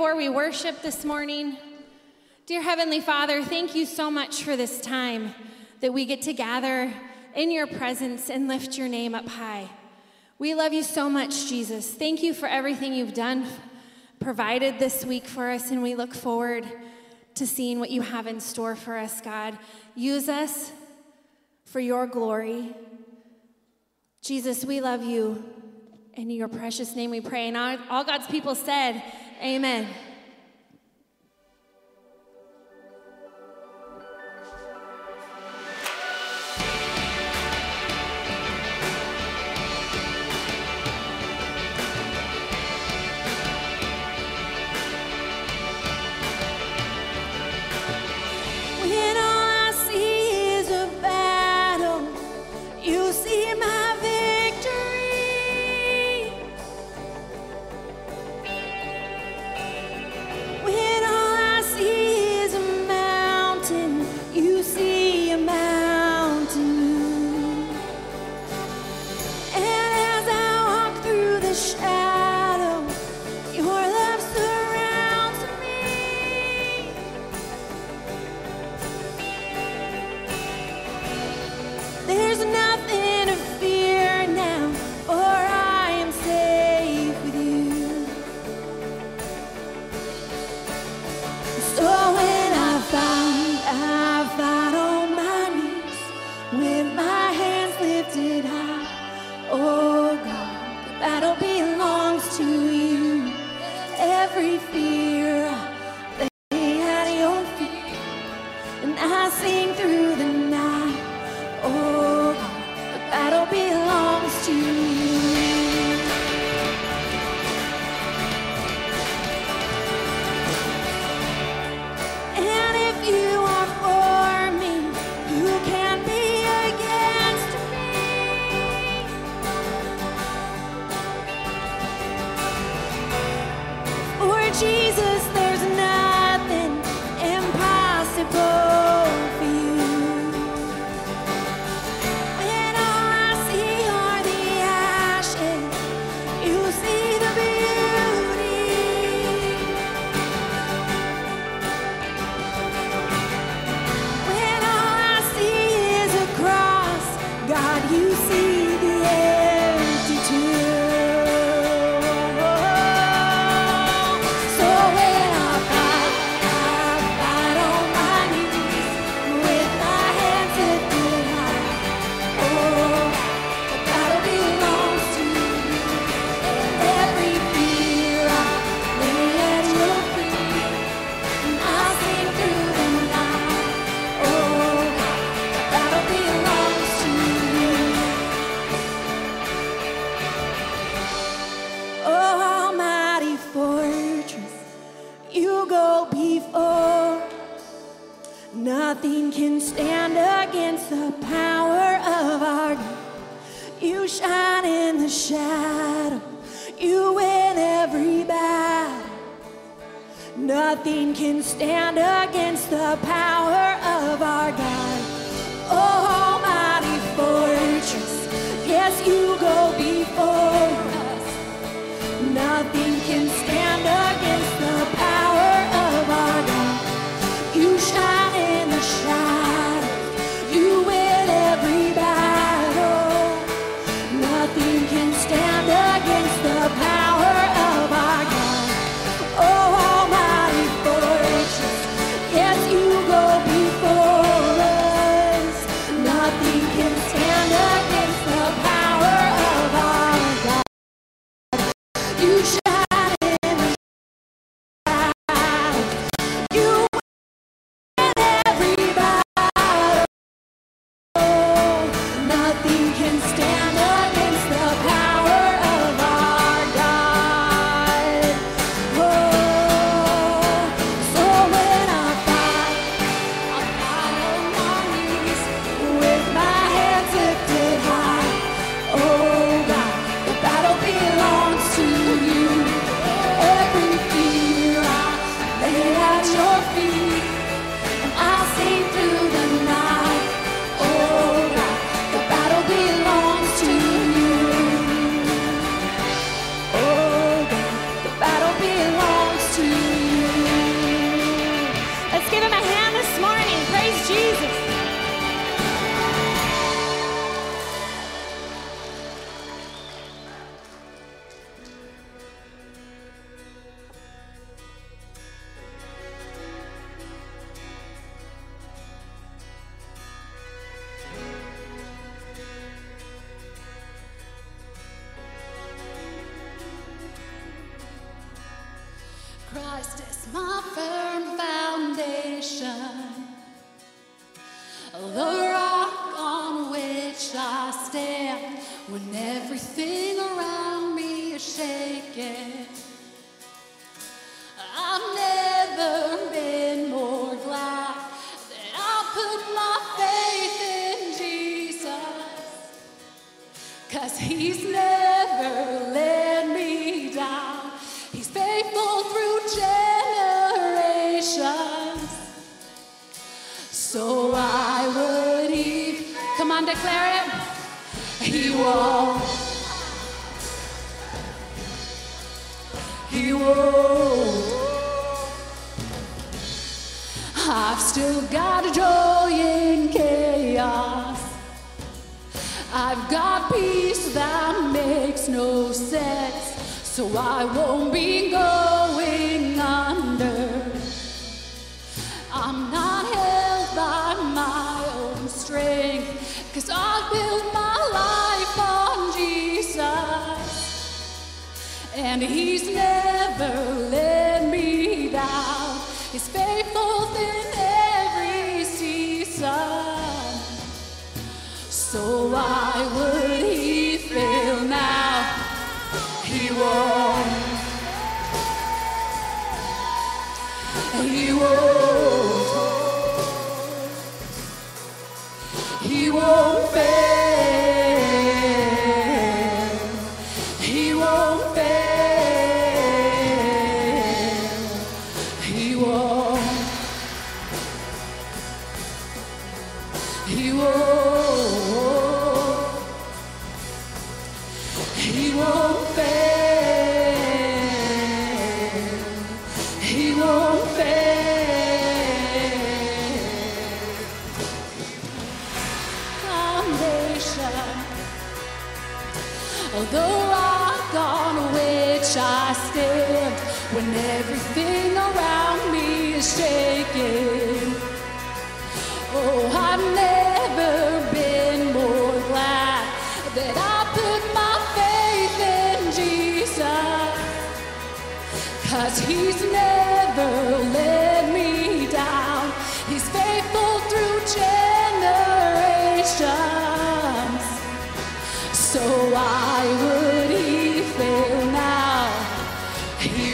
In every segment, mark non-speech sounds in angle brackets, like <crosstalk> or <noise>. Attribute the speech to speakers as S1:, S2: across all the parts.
S1: before we worship this morning. Dear Heavenly Father, thank you so much for this time that we get to gather in your presence and lift your name up high. We love you so much, Jesus. Thank you for everything you've done, provided this week for us, and we look forward to seeing what you have in store for us, God. Use us for your glory. Jesus, we love you. In your precious name we pray. And all, all God's people said, Amen.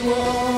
S2: He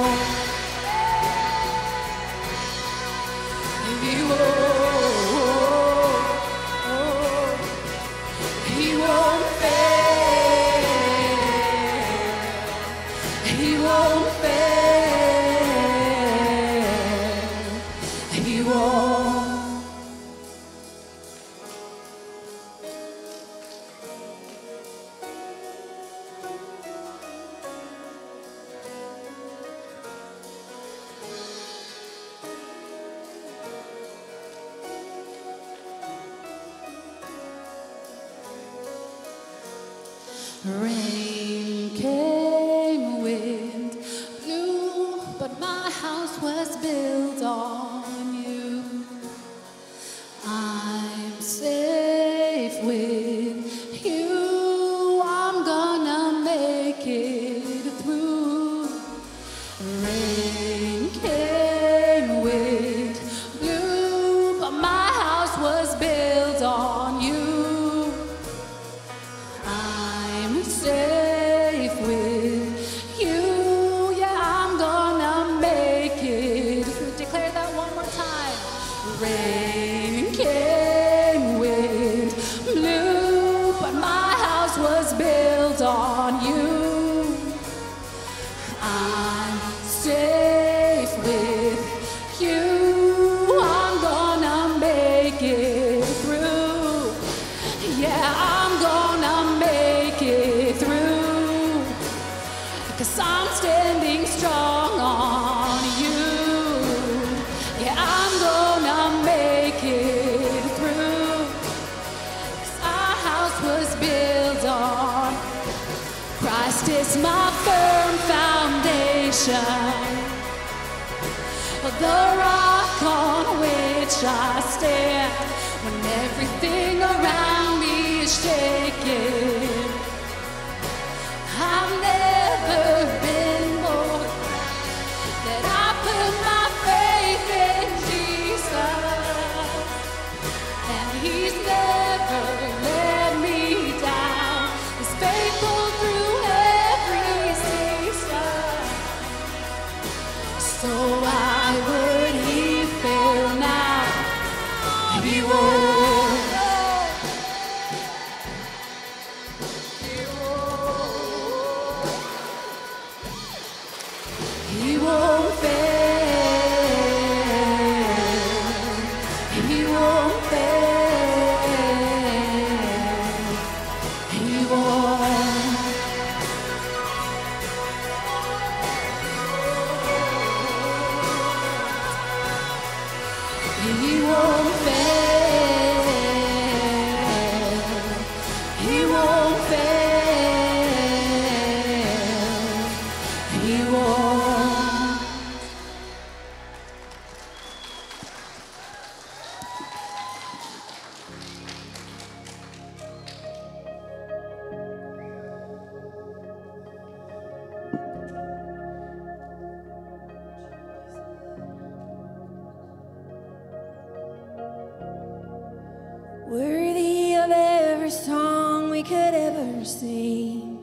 S1: worthy of every song we could ever sing,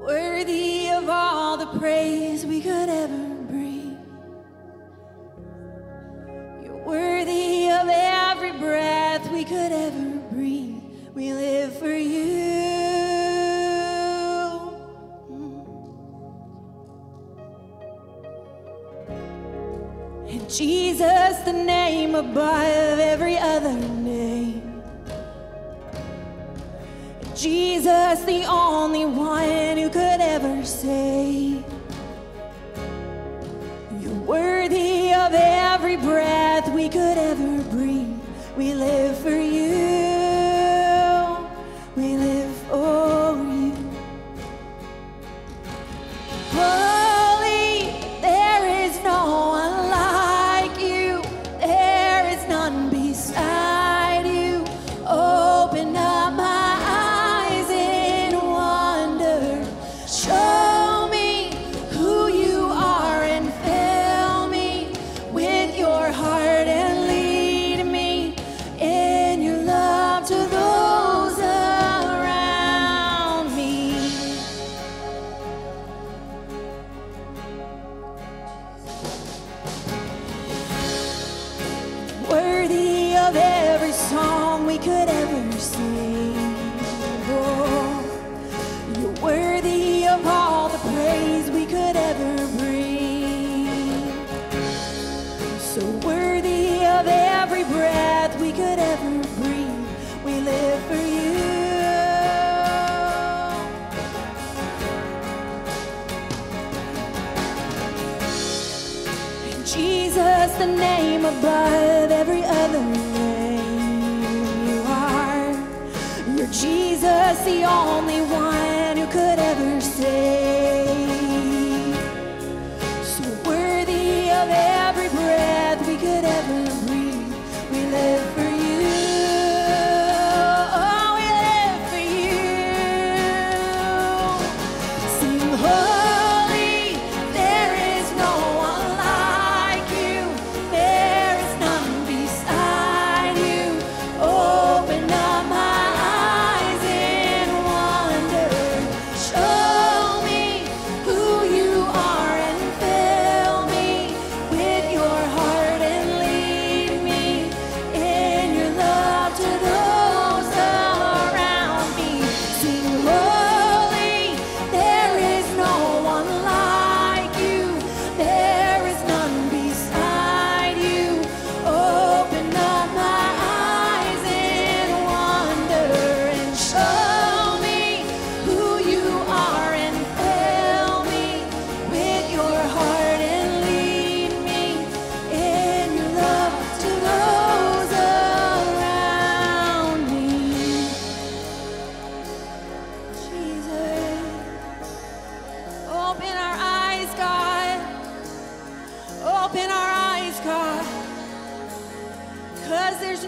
S1: worthy of all the praise.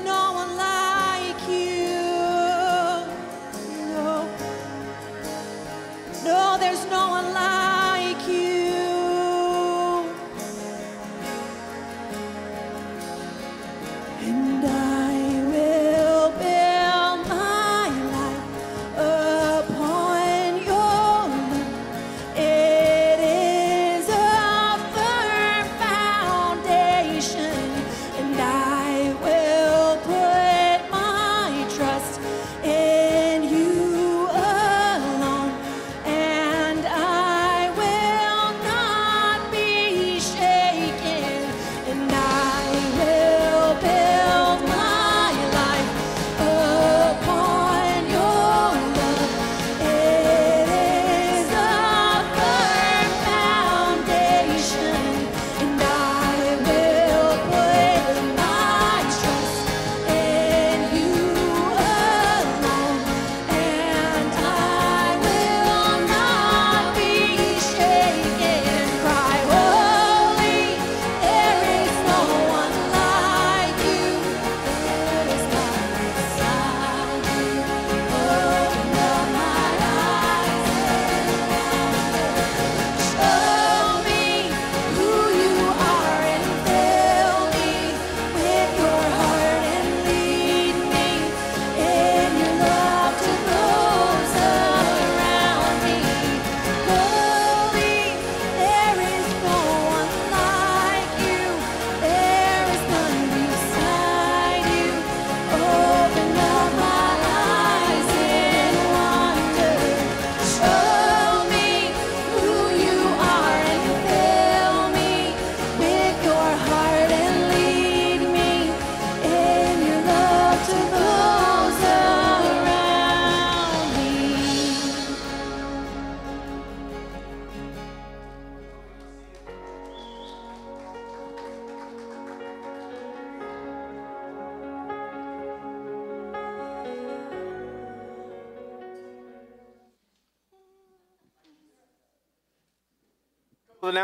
S1: no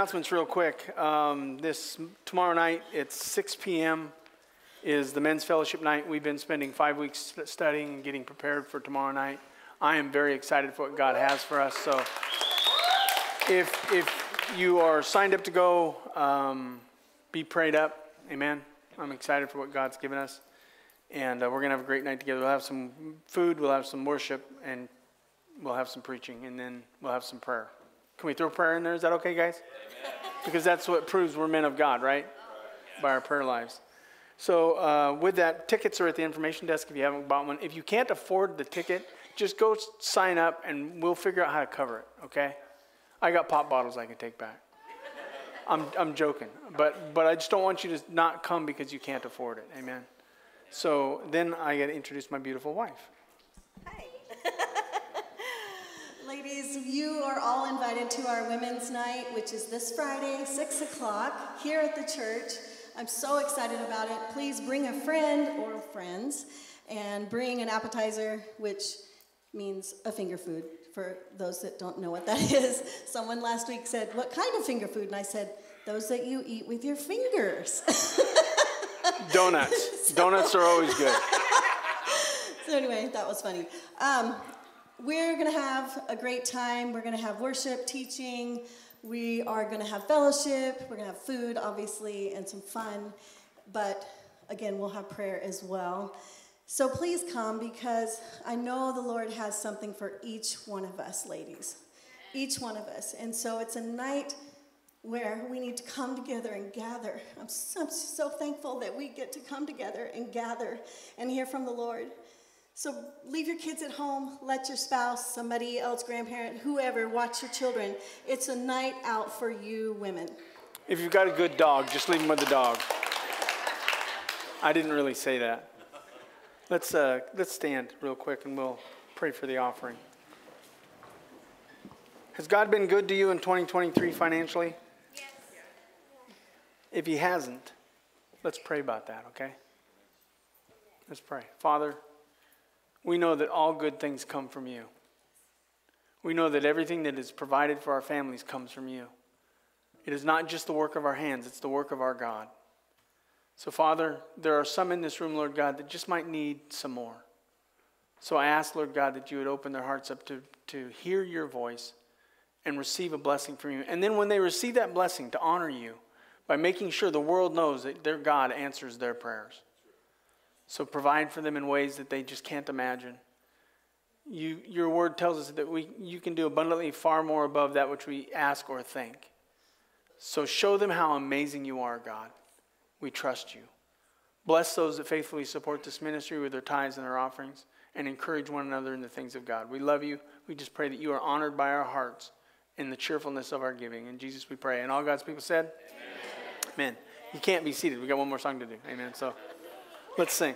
S3: announcements real quick. Um, this tomorrow night, it's 6 p.m. is the men's fellowship night. We've been spending five weeks studying and getting prepared for tomorrow night. I am very excited for what God has for us. So, if if you are signed up to go, um, be prayed up. Amen. I'm excited for what God's given us, and uh, we're gonna have a great night together. We'll have some food, we'll have some worship, and we'll have some preaching, and then we'll have some prayer. Can we throw prayer in there? Is that okay, guys? Because that's what proves we're men of God, right? By our prayer lives. So, uh, with that, tickets are at the information desk if you haven't bought one. If you can't afford the ticket, just go sign up and we'll figure out how to cover it, okay? I got pop bottles I can take back. I'm, I'm joking, but, but I just don't want you to not come because you can't afford it. Amen. So then I get to introduce my beautiful wife. <laughs>
S4: Ladies, you are all invited to our Women's Night, which is this Friday, 6 o'clock, here at the church. I'm so excited about it. Please bring a friend or friends and bring an appetizer, which means a finger food for those that don't know what that <laughs> is. Someone last week said, What kind of finger food? And I said, Those that you eat with your fingers. <laughs>
S3: Donuts. <laughs> so, Donuts are always good.
S4: so, anyway, that was funny. Um, we're going to have a great time. We're going to have worship, teaching. We are going to have fellowship. We're going to have food, obviously, and some fun. But again, we'll have prayer as well. So please come because I know the Lord has something for each one of us, ladies. Each one of us. And so it's a night where we need to come together and gather. I'm so, I'm so thankful that we get to come together and gather and hear from the Lord. So leave your kids at home, let your spouse, somebody else, grandparent, whoever, watch your children. It's a night out for you women.
S3: If you've got a good dog, just leave them with the dog. I didn't really say that. Let's, uh, let's stand real quick and we'll pray for the offering. Has God been good to you in 2023 financially? Yes. If He hasn't, let's pray about that, okay? Let's pray. Father, we know that all good things come from you. We know that everything that is provided for our families comes from you. It is not just the work of our hands, it's the work of our God. So, Father, there are some in this room, Lord God, that just might need some more. So I ask, Lord God, that you would open their hearts up to, to hear your voice and receive a blessing from you. And then when they receive that blessing, to honor you by making sure the world knows that their God answers their prayers. So provide for them in ways that they just can't imagine. You, your word tells us that we, you can do abundantly far more above that which we ask or think. So show them how amazing you are, God. We trust you. Bless those that faithfully support this ministry with their tithes and their offerings, and encourage one another in the things of God. We love you. We just pray that you are honored by our hearts in the cheerfulness of our giving. In Jesus we pray. And all God's people said, Amen. Amen. You can't be seated. We got one more song to do. Amen. So. Let's sing.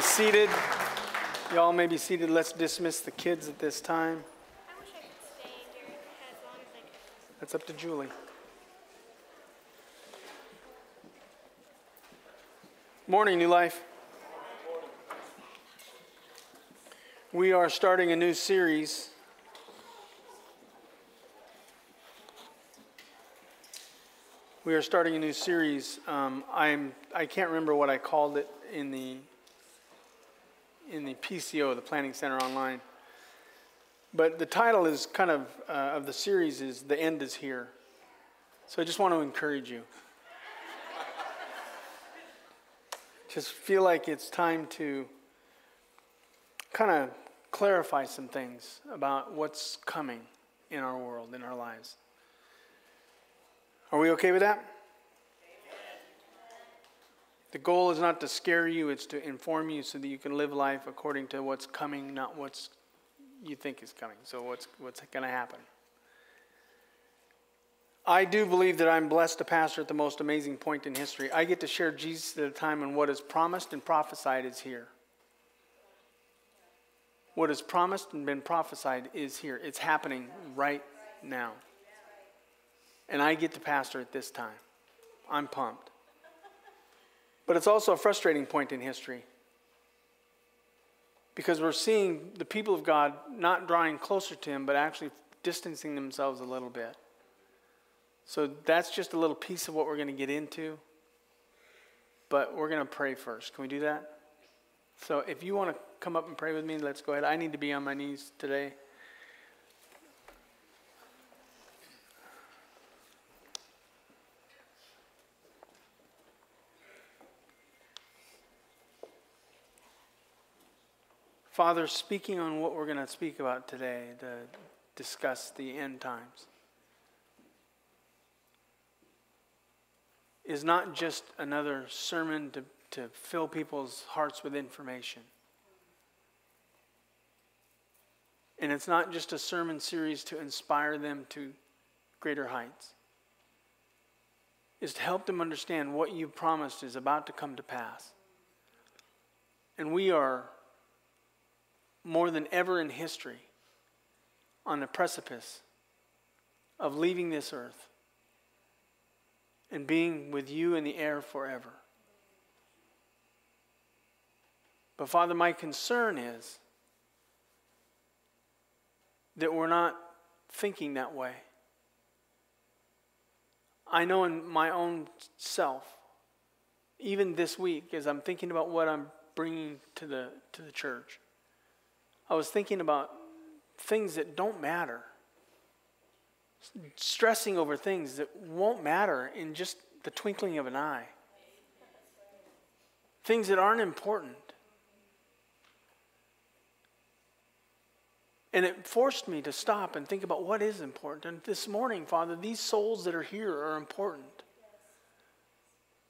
S3: Seated. Y'all may be seated. Let's dismiss the kids at this time. That's up to Julie. Morning, New Life. We are starting a new series. We are starting a new series. Um, I'm I can't remember what I called it in the in the PCO, the Planning Center Online. But the title is kind of uh, of the series is "The End Is Here," so I just want to encourage you. <laughs> just feel like it's time to kind of clarify some things about what's coming in our world, in our lives. Are we okay with that? The goal is not to scare you, it's to inform you so that you can live life according to what's coming, not what's you think is coming. So what's what's going to happen? I do believe that I'm blessed to pastor at the most amazing point in history. I get to share Jesus at a time when what is promised and prophesied is here. What is promised and been prophesied is here. It's happening right now. And I get to pastor at this time. I'm pumped. But it's also a frustrating point in history because we're seeing the people of God not drawing closer to Him, but actually distancing themselves a little bit. So that's just a little piece of what we're going to get into. But we're going to pray first. Can we do that? So if you want to come up and pray with me, let's go ahead. I need to be on my knees today. Father, speaking on what we're going to speak about today, to discuss the end times, is not just another sermon to, to fill people's hearts with information. And it's not just a sermon series to inspire them to greater heights. It's to help them understand what you promised is about to come to pass. And we are more than ever in history on the precipice of leaving this earth and being with you in the air forever. But, Father, my concern is that we're not thinking that way. I know in my own self, even this week, as I'm thinking about what I'm bringing to the, to the church, I was thinking about things that don't matter. Stressing over things that won't matter in just the twinkling of an eye. Things that aren't important. And it forced me to stop and think about what is important. And this morning, Father, these souls that are here are important.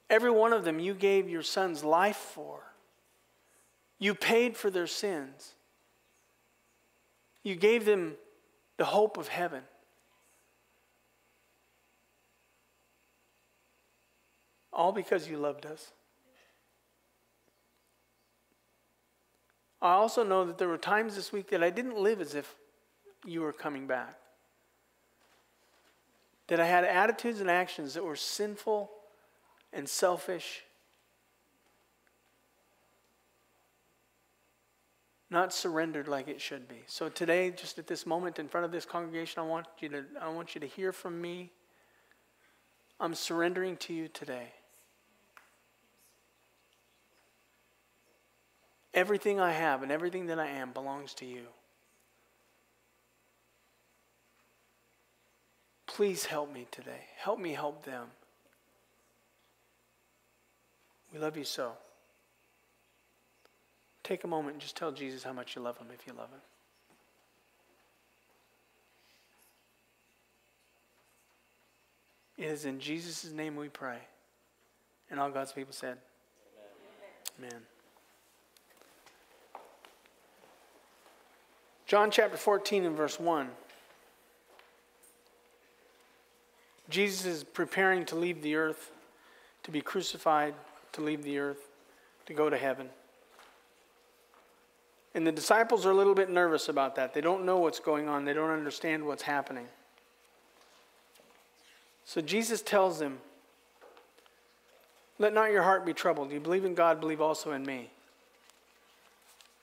S3: Every one of them you gave your son's life for. You paid for their sins. You gave them the hope of heaven. All because you loved us. I also know that there were times this week that I didn't live as if you were coming back. That I had attitudes and actions that were sinful and selfish not surrendered like it should be. So today, just at this moment in front of this congregation, I want you to, I want you to hear from me. I'm surrendering to you today. Everything I have and everything that I am belongs to you. Please help me today. Help me help them. We love you so. Take a moment and just tell Jesus how much you love him if you love him. It is in Jesus' name we pray. And all God's people said, Amen. Amen. John chapter 14 and verse 1. Jesus is preparing to leave the earth, to be crucified, to leave the earth, to go to heaven. And the disciples are a little bit nervous about that. They don't know what's going on, they don't understand what's happening. So Jesus tells them, Let not your heart be troubled. You believe in God, believe also in me.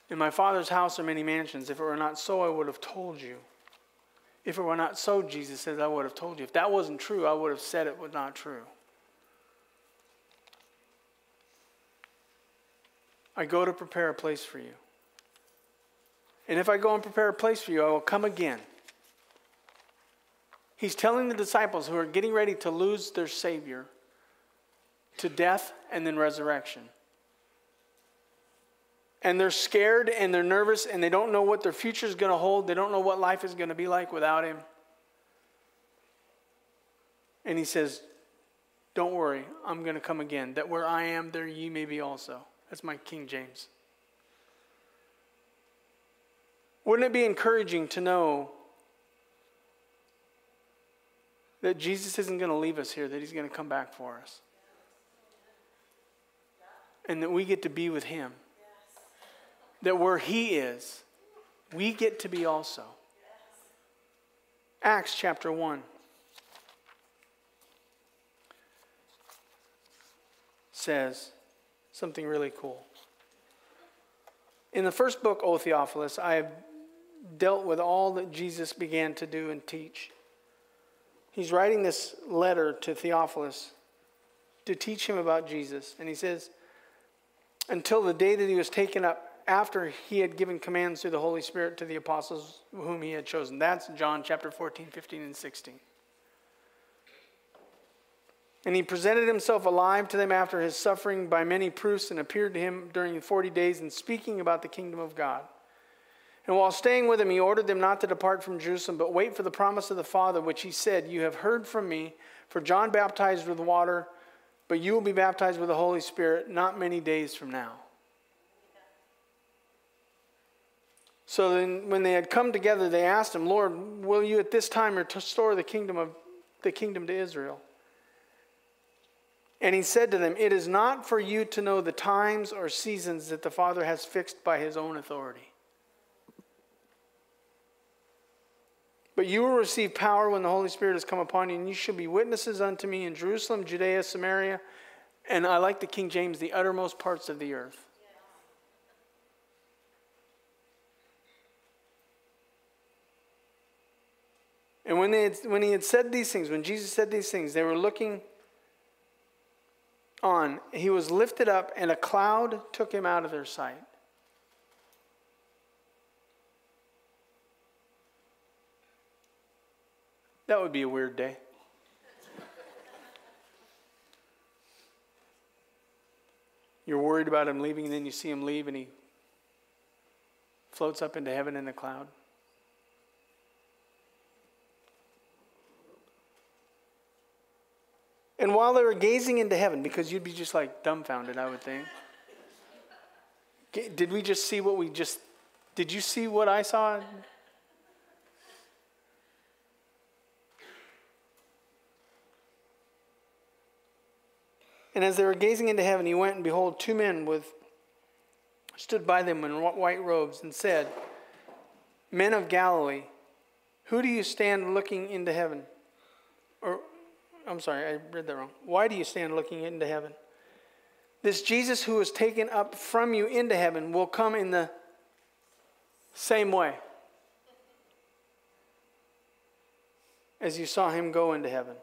S3: In my Father's house are many mansions. If it were not so, I would have told you. If it were not so, Jesus says, I would have told you. If that wasn't true, I would have said it was not true. I go to prepare a place for you. And if I go and prepare a place for you, I will come again. He's telling the disciples who are getting ready to lose their Savior to death and then resurrection. And they're scared and they're nervous and they don't know what their future is going to hold. They don't know what life is going to be like without Him. And He says, Don't worry, I'm going to come again. That where I am, there ye may be also. That's my King James. Wouldn't it be encouraging to know that Jesus isn't going to leave us here, that he's going to come back for us? And that we get to be with him. That where he is, we get to be also. Acts chapter 1. says something really cool. In the first book, O Theophilus, I have dealt with all that Jesus began to do and teach. he's writing this letter to Theophilus to teach him about Jesus. And he says, until the day that he was taken up after he had given commands through the Holy Spirit to the apostles whom he had chosen. That's John chapter 14, 15, and 16. And he presented himself alive to them after his suffering by many proofs and appeared to him during 40 days and speaking about the kingdom of God. And while staying with him, he ordered them not to depart from Jerusalem, but wait for the promise of the Father, which he said, You have heard from me, for John baptized with water, but you will be baptized with the Holy Spirit not many days from now. So then, when they had come together, they asked him, Lord, will you at this time restore the kingdom of the kingdom to Israel? And he said to them, It is not for you to know the times or seasons that the Father has fixed by his own authority. But you will receive power when the Holy Spirit has come upon you, and you shall be witnesses unto me in Jerusalem, Judea, Samaria, and I like the King James, the uttermost parts of the earth. And when, they had, when he had said these things, when Jesus said these things, they were looking on. He was lifted up, and a cloud took him out of their sight. That would be a weird day. You're worried about him leaving, and then you see him leave, and he floats up into heaven in a cloud. And while they were gazing into heaven, because you'd be just like dumbfounded, I would think. Did we just see what we just, did you see what I saw? And as they were gazing into heaven, he went, and behold, two men with stood by them in white robes and said, Men of Galilee, who do you stand looking into heaven? Or I'm sorry, I read that wrong. Why do you stand looking into heaven? This Jesus who was taken up from you into heaven will come in the same way as you saw him go into heaven.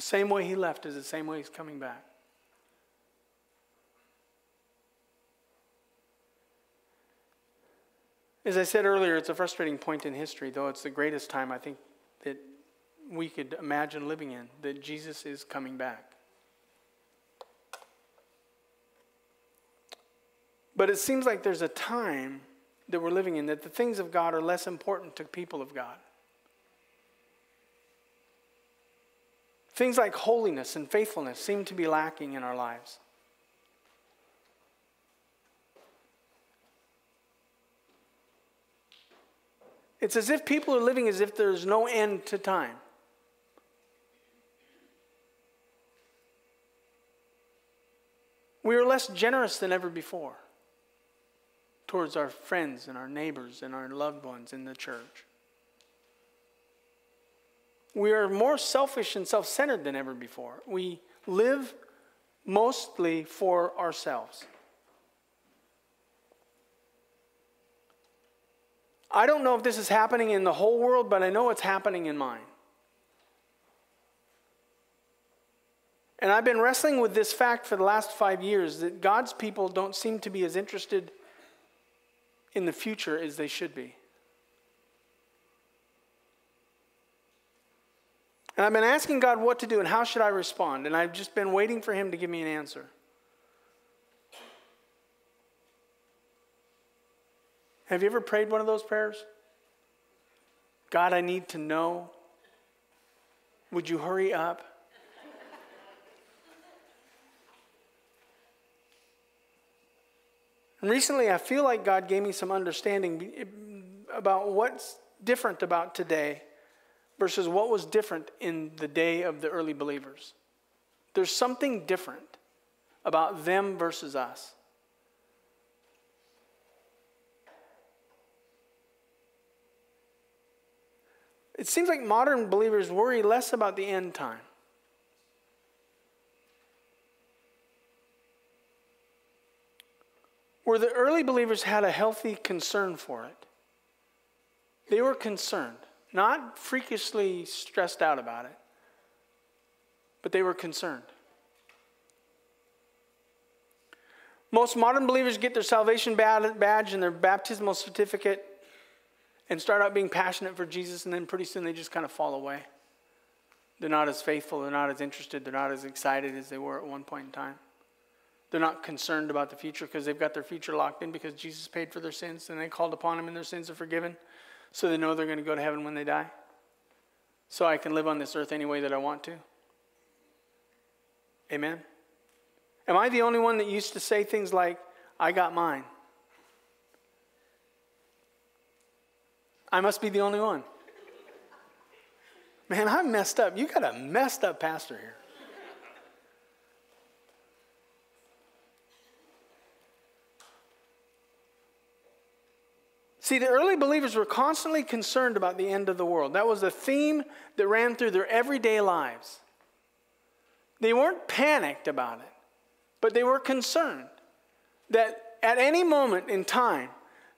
S3: The same way he left is the same way he's coming back. As I said earlier, it's a frustrating point in history, though it's the greatest time I think that we could imagine living in, that Jesus is coming back. But it seems like there's a time that we're living in that the things of God are less important to people of God. Things like holiness and faithfulness seem to be lacking in our lives. It's as if people are living as if there's no end to time. We are less generous than ever before towards our friends and our neighbors and our loved ones in the church. We are more selfish and self centered than ever before. We live mostly for ourselves. I don't know if this is happening in the whole world, but I know it's happening in mine. And I've been wrestling with this fact for the last five years that God's people don't seem to be as interested in the future as they should be. And I've been asking God what to do and how should I respond, and I've just been waiting for Him to give me an answer. Have you ever prayed one of those prayers? God, I need to know. Would you hurry up? And recently, I feel like God gave me some understanding about what's different about today versus what was different in the day of the early believers. There's something different about them versus us. It seems like modern believers worry less about the end time. where the early believers had a healthy concern for it. They were concerned, not freakishly stressed out about it, but they were concerned. Most modern believers get their salvation badge and their baptismal certificate and start out being passionate for Jesus, and then pretty soon they just kind of fall away. They're not as faithful, they're not as interested, they're not as excited as they were at one point in time. They're not concerned about the future because they've got their future locked in because Jesus paid for their sins and they called upon Him and their sins are forgiven. So they know they're going to go to heaven when they die. So I can live on this earth any way that I want to. Amen. Am I the only one that used to say things like, I got mine? I must be the only one. Man, I'm messed up. You got a messed up pastor here. See, the early believers were constantly concerned about the end of the world. That was a theme that ran through their everyday lives. They weren't panicked about it, but they were concerned that at any moment in time,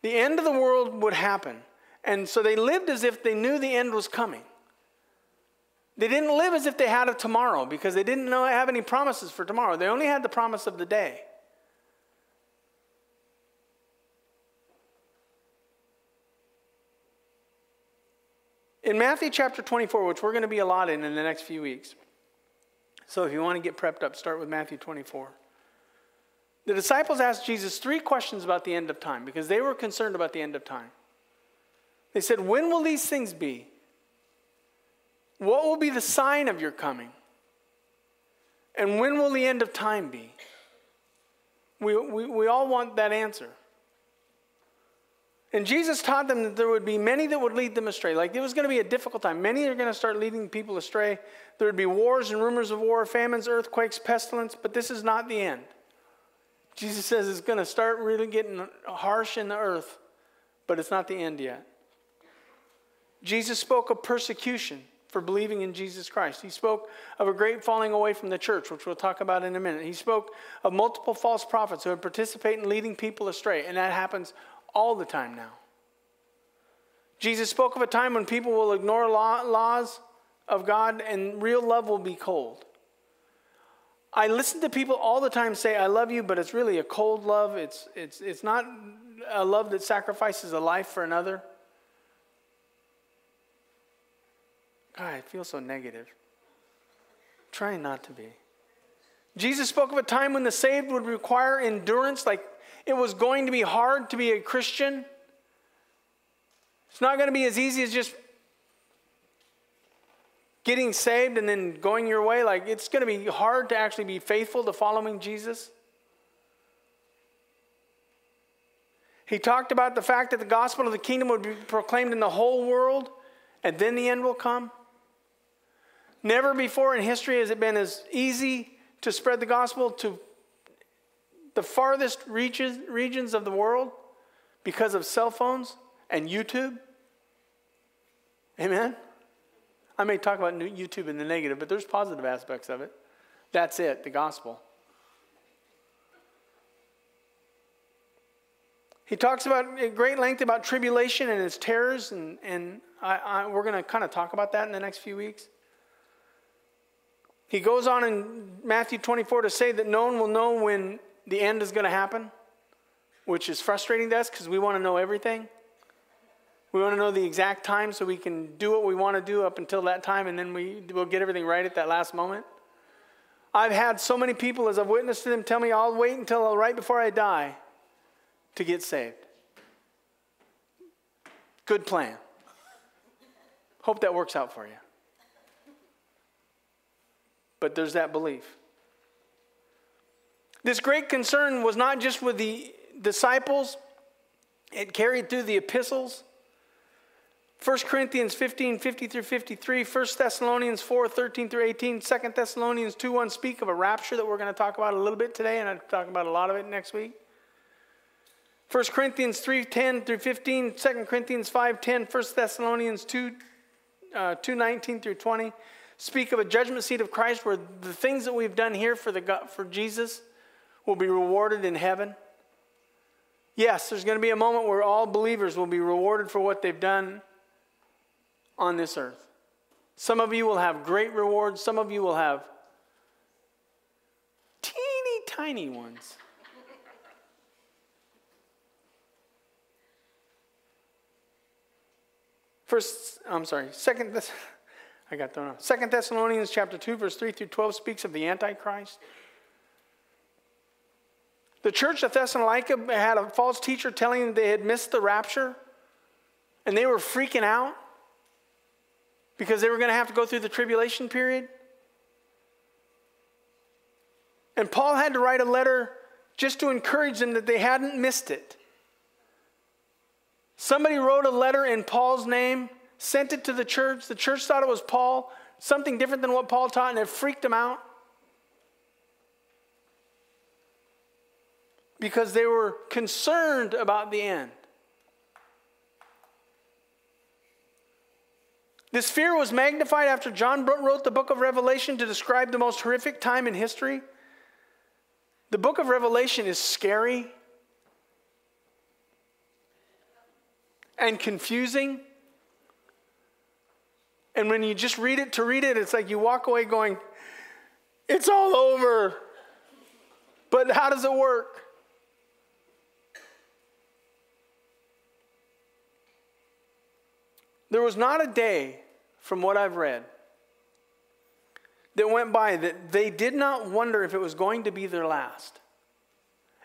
S3: the end of the world would happen. And so they lived as if they knew the end was coming. They didn't live as if they had a tomorrow because they didn't know, have any promises for tomorrow. They only had the promise of the day. In Matthew chapter 24, which we're going to be a lot in in the next few weeks, so if you want to get prepped up, start with Matthew 24. The disciples asked Jesus three questions about the end of time because they were concerned about the end of time. They said, When will these things be? What will be the sign of your coming? And when will the end of time be? We, we, we all want that answer. And Jesus taught them that there would be many that would lead them astray. Like it was going to be a difficult time. Many are going to start leading people astray. There would be wars and rumors of war, famines, earthquakes, pestilence, but this is not the end. Jesus says it's going to start really getting harsh in the earth, but it's not the end yet. Jesus spoke of persecution for believing in Jesus Christ. He spoke of a great falling away from the church, which we'll talk about in a minute. He spoke of multiple false prophets who would participate in leading people astray, and that happens all the time now. Jesus spoke of a time when people will ignore law, laws of God and real love will be cold. I listen to people all the time say, I love you, but it's really a cold love. It's, it's, it's not a love that sacrifices a life for another. God, I feel so negative. Trying not to be. Jesus spoke of a time when the saved would require endurance, like it was going to be hard to be a Christian. It's not going to be as easy as just getting saved and then going your way. Like, it's going to be hard to actually be faithful to following Jesus. He talked about the fact that the gospel of the kingdom would be proclaimed in the whole world and then the end will come. Never before in history has it been as easy to spread the gospel to the farthest reaches, regions of the world because of cell phones and YouTube. Amen? I may talk about YouTube in the negative, but there's positive aspects of it. That's it, the gospel. He talks about at great length about tribulation and its terrors, and, and I, I, we're going to kind of talk about that in the next few weeks. He goes on in Matthew 24 to say that no one will know when the end is going to happen, which is frustrating to us because we want to know everything. We want to know the exact time so we can do what we want to do up until that time and then we will get everything right at that last moment. I've had so many people, as I've witnessed to them, tell me I'll wait until uh, right before I die to get saved. Good plan. Hope that works out for you. But there's that belief. This great concern was not just with the disciples, it carried through the epistles. 1 Corinthians 15, 50 through 53, 1 Thessalonians 4, 13 through 18, 2 Thessalonians 2, 1 speak of a rapture that we're going to talk about a little bit today, and I'll talk about a lot of it next week. 1 Corinthians 3, 10 through 15, 2 Corinthians 5, 10, 1 Thessalonians 2, uh, 2, 19 through 20 speak of a judgment seat of Christ where the things that we've done here for, the, for Jesus will be rewarded in heaven. Yes, there's going to be a moment where all believers will be rewarded for what they've done on this earth. Some of you will have great rewards, some of you will have teeny tiny ones. First, I'm sorry, second, <laughs> I got thrown off. Second Thessalonians chapter 2, verse 3 through 12 speaks of the Antichrist. The church of Thessalonica had a false teacher telling them they had missed the rapture, and they were freaking out because they were going to have to go through the tribulation period. And Paul had to write a letter just to encourage them that they hadn't missed it. Somebody wrote a letter in Paul's name, sent it to the church. The church thought it was Paul, something different than what Paul taught, and it freaked them out. Because they were concerned about the end. This fear was magnified after John wrote the book of Revelation to describe the most horrific time in history. The book of Revelation is scary and confusing. And when you just read it to read it, it's like you walk away going, it's all over. But how does it work? There was not a day, from what I've read, that went by that they did not wonder if it was going to be their last.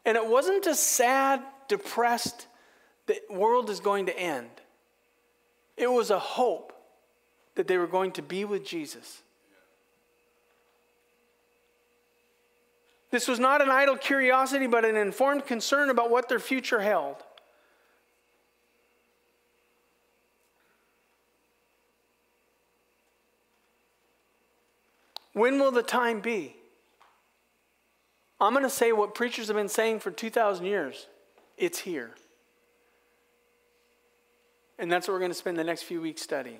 S3: And it wasn't a sad, depressed, the world is going to end. It was a hope that they were going to be with Jesus. This was not an idle curiosity, but an informed concern about what their future held. When will the time be? I'm going to say what preachers have been saying for 2,000 years it's here. And that's what we're going to spend the next few weeks studying.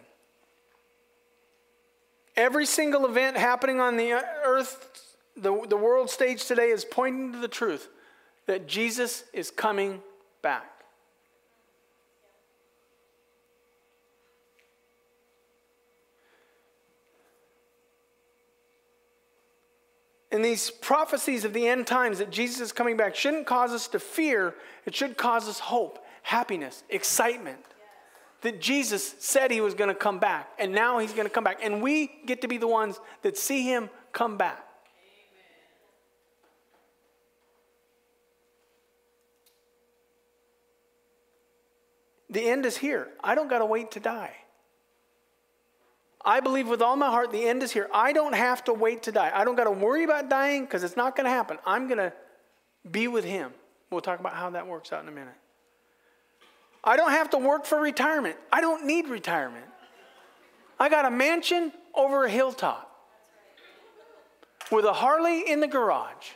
S3: Every single event happening on the earth, the, the world stage today, is pointing to the truth that Jesus is coming back. And these prophecies of the end times that Jesus is coming back shouldn't cause us to fear, it should cause us hope, happiness, excitement that Jesus said he was going to come back, and now he's going to come back. And we get to be the ones that see him come back. The end is here. I don't got to wait to die. I believe with all my heart the end is here. I don't have to wait to die. I don't got to worry about dying because it's not going to happen. I'm going to be with him. We'll talk about how that works out in a minute. I don't have to work for retirement. I don't need retirement. I got a mansion over a hilltop with a Harley in the garage.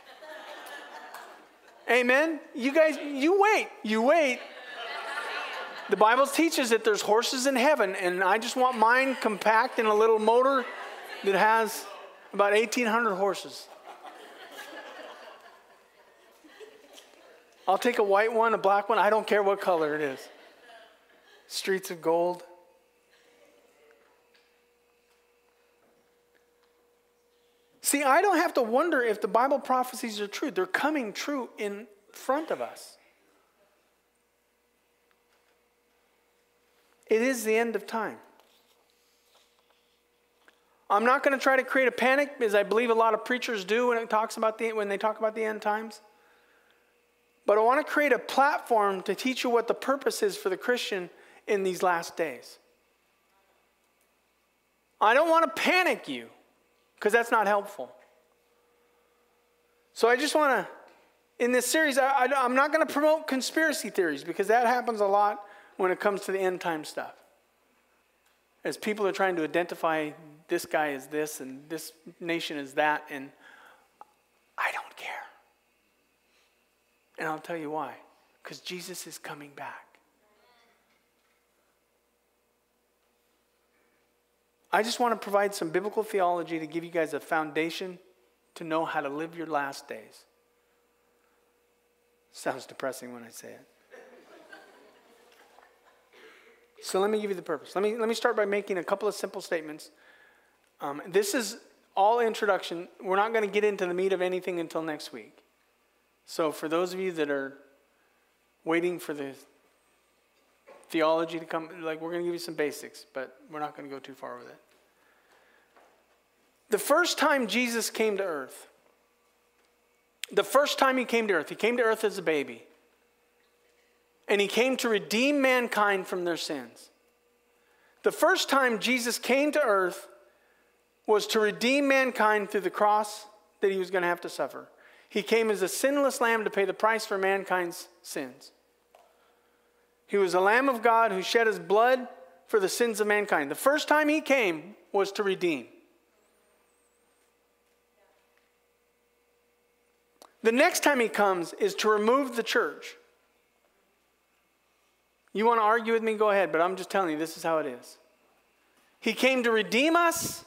S3: Amen. You guys, you wait. You wait. The Bible teaches that there's horses in heaven, and I just want mine compact in a little motor that has about 1,800 horses. I'll take a white one, a black one, I don't care what color it is streets of gold. See, I don't have to wonder if the Bible prophecies are true. They're coming true in front of us. It is the end of time. I'm not going to try to create a panic as I believe a lot of preachers do when it talks about the when they talk about the end times. But I want to create a platform to teach you what the purpose is for the Christian in these last days. I don't want to panic you because that's not helpful. So I just want to, in this series, I, am not going to promote conspiracy theories because that happens a lot when it comes to the end time stuff. As people are trying to identify this guy is this and this nation is that, and I don't care. And I'll tell you why. Because Jesus is coming back. I just want to provide some biblical theology to give you guys a foundation to know how to live your last days. Sounds depressing when I say it. So let me give you the purpose. Let me, let me start by making a couple of simple statements. Um, this is all introduction. We're not going to get into the meat of anything until next week. So for those of you that are waiting for the theology to come, like we're going to give you some basics, but we're not going to go too far with it. The first time Jesus came to earth, the first time he came to earth, he came to earth as a baby. And he came to redeem mankind from their sins. The first time Jesus came to earth was to redeem mankind through the cross that he was going to have to suffer. He came as a sinless lamb to pay the price for mankind's sins. He was a lamb of God who shed his blood for the sins of mankind. The first time he came was to redeem. The next time he comes is to remove the church. You want to argue with me? Go ahead, but I'm just telling you, this is how it is. He came to redeem us,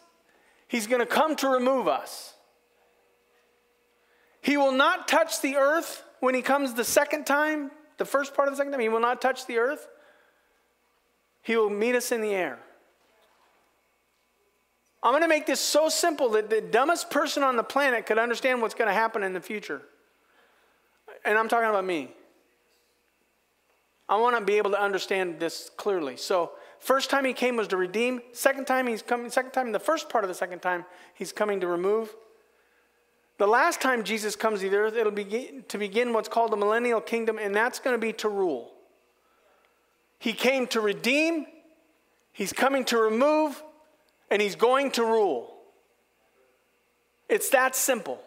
S3: he's going to come to remove us. He will not touch the earth when he comes the second time, the first part of the second time. He will not touch the earth. He will meet us in the air. I'm going to make this so simple that the dumbest person on the planet could understand what's going to happen in the future. And I'm talking about me. I want to be able to understand this clearly. So, first time he came was to redeem. Second time he's coming. Second time, the first part of the second time, he's coming to remove. The last time Jesus comes to the earth, it'll be to begin what's called the millennial kingdom, and that's going to be to rule. He came to redeem. He's coming to remove, and he's going to rule. It's that simple.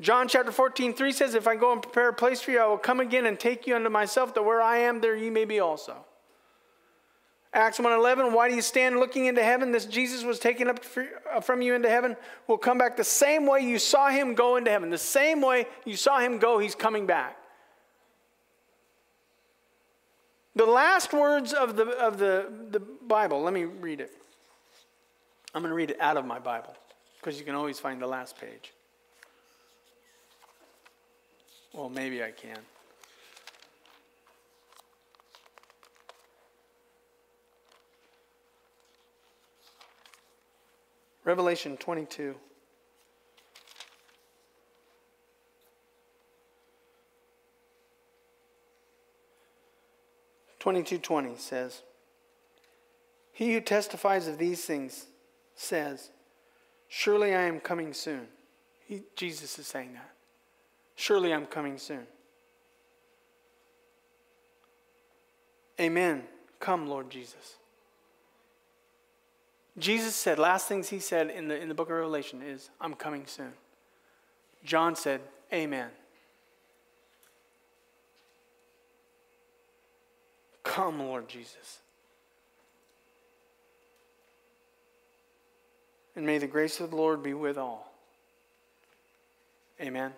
S3: John chapter 14, 3 says, If I go and prepare a place for you, I will come again and take you unto myself, that where I am, there ye may be also. Acts 1.11, why do you stand looking into heaven? This Jesus was taken up uh, from you into heaven will come back the same way you saw him go into heaven. The same way you saw him go, he's coming back. The last words of the, of the, the Bible, let me read it. I'm going to read it out of my Bible because you can always find the last page. Well, maybe I can. Revelation 22. Twenty-two twenty says, "He who testifies of these things says, Surely I am coming soon." He, Jesus is saying that. Surely I'm coming soon. Amen. Come, Lord Jesus. Jesus said, last things he said in the, in the book of Revelation is, I'm coming soon. John said, Amen. Come, Lord Jesus. And may the grace of the Lord be with all. Amen.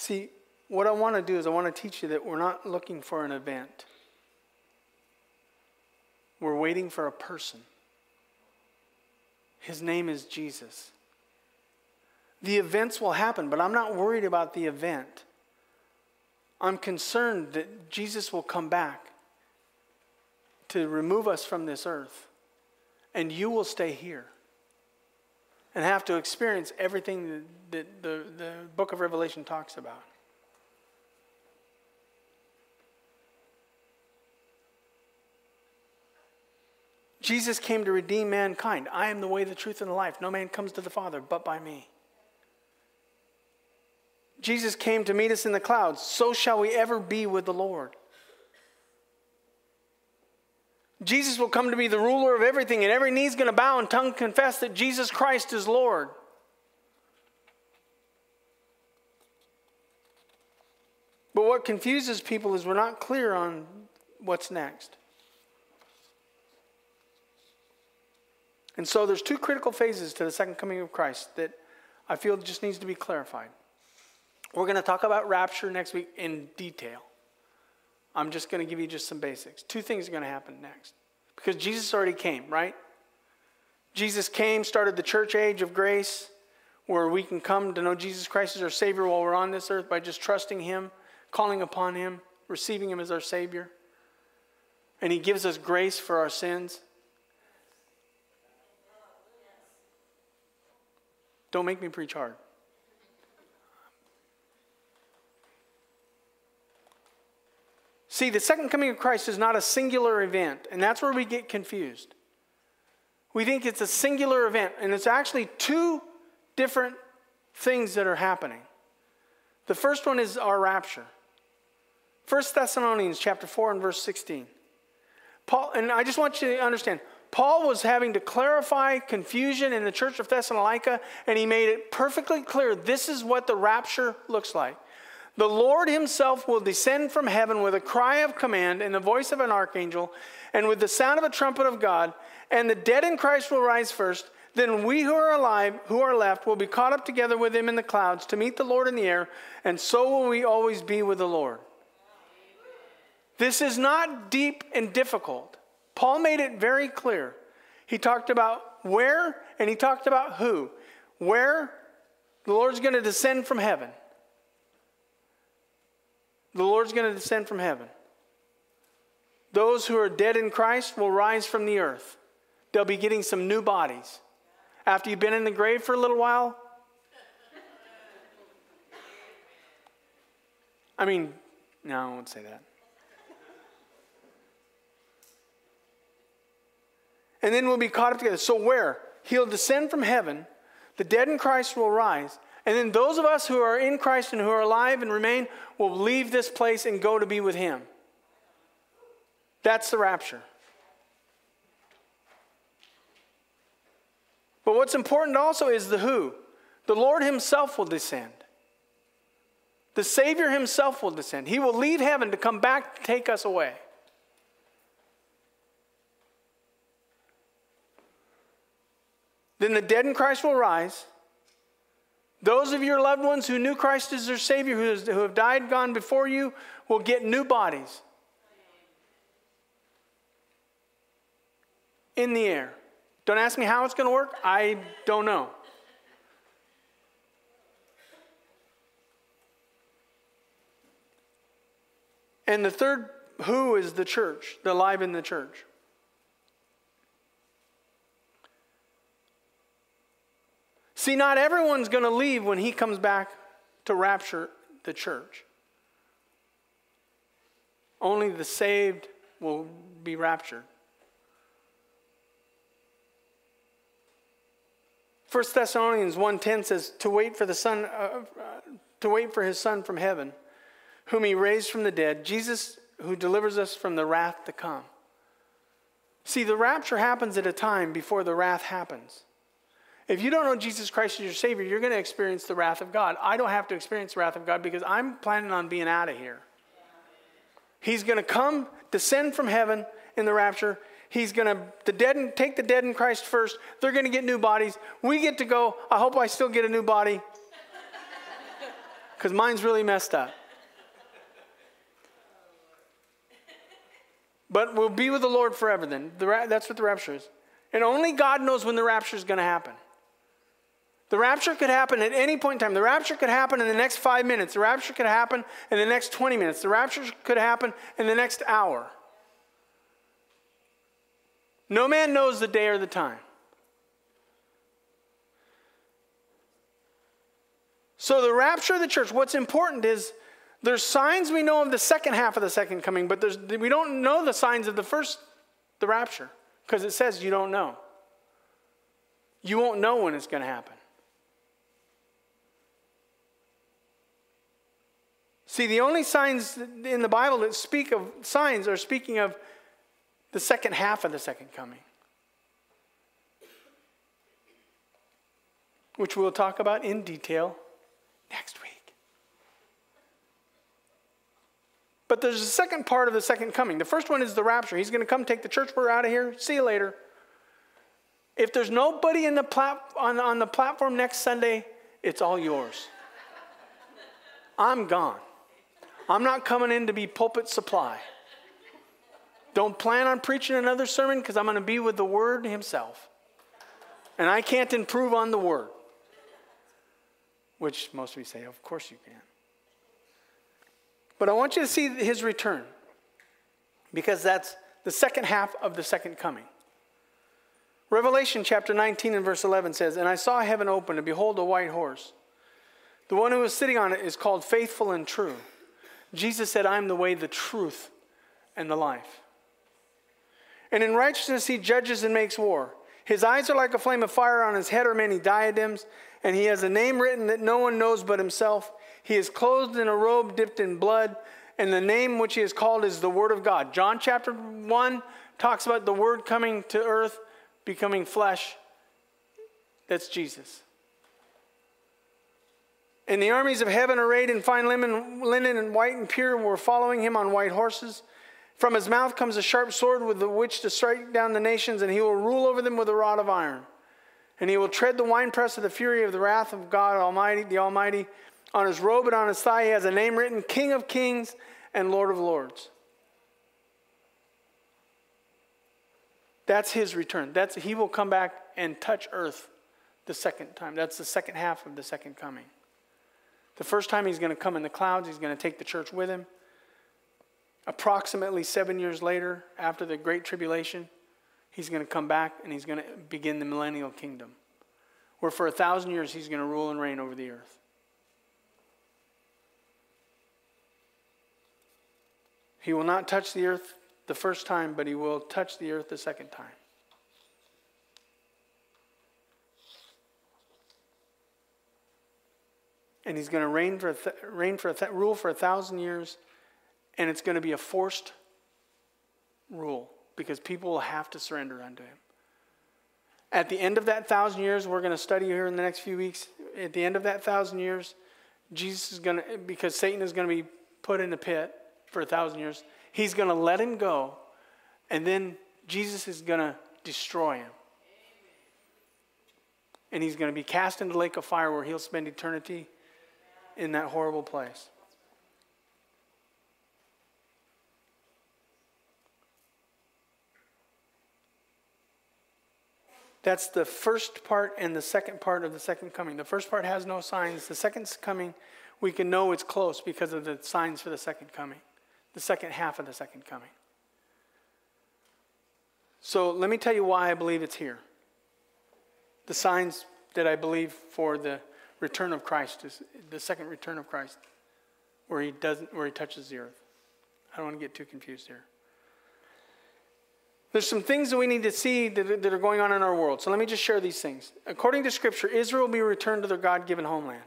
S3: See, what I want to do is I want to teach you that we're not looking for an event. We're waiting for a person. His name is Jesus. The events will happen, but I'm not worried about the event. I'm concerned that Jesus will come back to remove us from this earth, and you will stay here and have to experience everything that the, the book of Revelation talks about. Jesus came to redeem mankind. I am the way, the truth, and the life. No man comes to the Father but by me. Jesus came to meet us in the clouds. So shall we ever be with the Lord. Jesus will come to be the ruler of everything, and every knee is going to bow and tongue confess that Jesus Christ is Lord. But what confuses people is we're not clear on what's next. And so there's two critical phases to the second coming of Christ that I feel just needs to be clarified. We're going to talk about rapture next week in detail. I'm just going to give you just some basics. Two things are going to happen next. Because Jesus already came, right? Jesus came, started the church age of grace, where we can come to know Jesus Christ as our Savior while we're on this earth by just trusting Him, calling upon Him, receiving Him as our Savior. And He gives us grace for our sins. Don't make me preach hard. See, the second coming of Christ is not a singular event, and that's where we get confused. We think it's a singular event, and it's actually two different things that are happening. The first one is our rapture. 1 Thessalonians chapter 4 and verse 16. Paul, and I just want you to understand, Paul was having to clarify confusion in the church of Thessalonica, and he made it perfectly clear this is what the rapture looks like. The Lord himself will descend from heaven with a cry of command and the voice of an archangel and with the sound of a trumpet of God, and the dead in Christ will rise first. Then we who are alive, who are left, will be caught up together with him in the clouds to meet the Lord in the air, and so will we always be with the Lord. This is not deep and difficult. Paul made it very clear. He talked about where and he talked about who. Where the Lord's going to descend from heaven the Lord's going to descend from heaven. Those who are dead in Christ will rise from the earth. They'll be getting some new bodies. After you've been in the grave for a little while, I mean, no, I won't say that. And then we'll be caught up together. So, where? He'll descend from heaven, the dead in Christ will rise, and then those of us who are in Christ and who are alive and remain will leave this place and go to be with Him. That's the rapture. But what's important also is the who. The Lord Himself will descend. The Savior Himself will descend. He will leave heaven to come back to take us away. Then the dead in Christ will rise. Those of your loved ones who knew Christ as their Savior, who, have died, gone before you, will get new bodies in the air. Don't ask me how it's going to work. I don't know. And the third who is the church, the live in the church. See, not everyone's going to leave when he comes back to rapture the church. Only the saved will be raptured. 1 Thessalonians 1:10 says to wait for the son uh, to wait for his son from heaven whom he raised from the dead Jesus who delivers us from the wrath to come. See the rapture happens at a time before the wrath happens. If you don't know Jesus Christ as your Savior, you're going to experience the wrath of God. I don't have to experience the wrath of God because I'm planning on being out of here. He's going to come, descend from heaven in the rapture. He's going to the dead and take the dead in Christ first. They're going to get new bodies. We get to go. I hope I still get a new body <laughs> because mine's really messed up. But we'll be with the Lord forever then. The, that's what the rapture is. And only God knows when the rapture is going to happen. The rapture could happen at any point in time. The rapture could happen in the next five minutes. The rapture could happen in the next 20 minutes. The rapture could happen in the next hour. No man knows the day or the time. So, the rapture of the church, what's important is there's signs we know of the second half of the second coming, but we don't know the signs of the first, the rapture, because it says you don't know. You won't know when it's going to happen. See, the only signs in the Bible that speak of signs are speaking of the second half of the second coming, which we'll talk about in detail next week. But there's a second part of the second coming. The first one is the rapture. He's going to come take the church. We're out of here. See you later. If there's nobody in the plat- on, on the platform next Sunday, it's all yours. I'm gone. I'm not coming in to be pulpit supply. Don't plan on preaching another sermon because I'm going to be with the Word Himself. And I can't improve on the Word. Which most of you say, of course you can. But I want you to see His return because that's the second half of the second coming. Revelation chapter 19 and verse 11 says, And I saw heaven open, and behold, a white horse. The one who was sitting on it is called faithful and true. Jesus said, I am the way, the truth, and the life. And in righteousness he judges and makes war. His eyes are like a flame of fire, on his head are many diadems, and he has a name written that no one knows but himself. He is clothed in a robe dipped in blood, and the name which he is called is the Word of God. John chapter 1 talks about the Word coming to earth, becoming flesh. That's Jesus. And the armies of heaven, arrayed in fine linen, linen and white and pure, were following him on white horses. From his mouth comes a sharp sword with which to strike down the nations, and he will rule over them with a rod of iron. And he will tread the winepress of the fury of the wrath of God Almighty, the Almighty. On his robe and on his thigh, he has a name written King of Kings and Lord of Lords. That's his return. That's he will come back and touch earth the second time. That's the second half of the second coming. The first time he's going to come in the clouds, he's going to take the church with him. Approximately seven years later, after the Great Tribulation, he's going to come back and he's going to begin the millennial kingdom, where for a thousand years he's going to rule and reign over the earth. He will not touch the earth the first time, but he will touch the earth the second time. And he's going to reign for, th- reign for th- rule for a thousand years, and it's going to be a forced rule because people will have to surrender unto him. At the end of that thousand years, we're going to study here in the next few weeks. At the end of that thousand years, Jesus is going to, because Satan is going to be put in the pit for a thousand years, he's going to let him go, and then Jesus is going to destroy him. And he's going to be cast into the lake of fire where he'll spend eternity in that horrible place. That's the first part and the second part of the second coming. The first part has no signs. The second coming, we can know it's close because of the signs for the second coming, the second half of the second coming. So let me tell you why I believe it's here. The signs that I believe for the return of Christ is the second return of Christ, where he doesn't, where he touches the earth. I don't want to get too confused here. There's some things that we need to see that, that are going on in our world. So let me just share these things. According to Scripture, Israel will be returned to their God given homeland.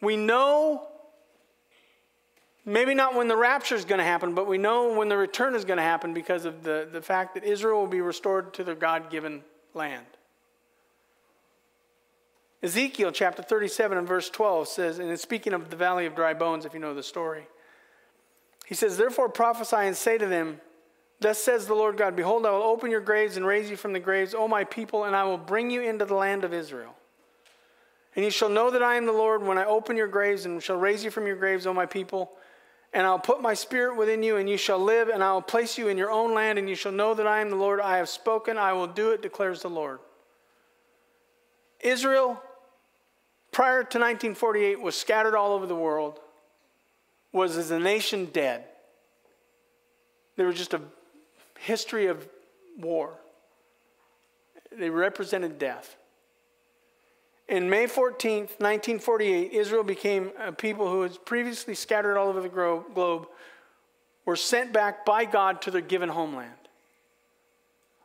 S3: We know, maybe not when the rapture is going to happen, but we know when the return is going to happen because of the, the fact that Israel will be restored to their God given land. Ezekiel chapter 37 and verse 12 says, and it's speaking of the valley of dry bones, if you know the story. He says, Therefore prophesy and say to them, Thus says the Lord God, Behold, I will open your graves and raise you from the graves, O my people, and I will bring you into the land of Israel. And you shall know that I am the Lord when I open your graves and shall raise you from your graves, O my people. And I'll put my spirit within you, and you shall live, and I will place you in your own land, and you shall know that I am the Lord. I have spoken, I will do it, declares the Lord. Israel, prior to 1948, was scattered all over the world, was as a nation dead. There was just a history of war. They represented death. In May 14th, 1948, Israel became a people who was previously scattered all over the globe, were sent back by God to their given homeland.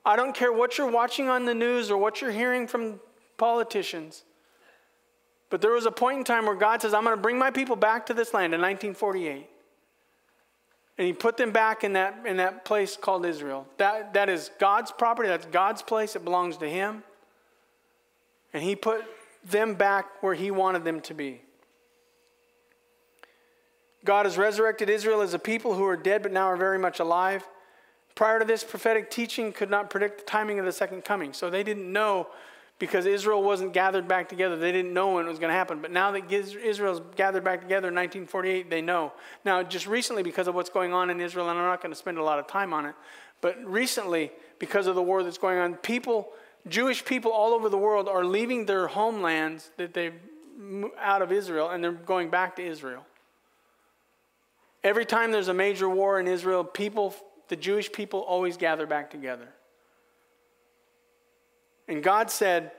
S3: I don't care what you're watching on the news or what you're hearing from politicians. But there was a point in time where God says, I'm going to bring my people back to this land in 1948. And he put them back in that, in that place called Israel. That, that is God's property, that's God's place, it belongs to him. And he put them back where he wanted them to be. God has resurrected Israel as a people who are dead but now are very much alive. Prior to this, prophetic teaching could not predict the timing of the second coming. So they didn't know because Israel wasn't gathered back together. They didn't know when it was going to happen. But now that Israel's gathered back together in 1948, they know. Now, just recently, because of what's going on in Israel, and I'm not going to spend a lot of time on it, but recently, because of the war that's going on, people, Jewish people all over the world are leaving their homelands that they've out of Israel and they're going back to Israel. Every time there's a major war in Israel, people, the Jewish people, always gather back together. And God said,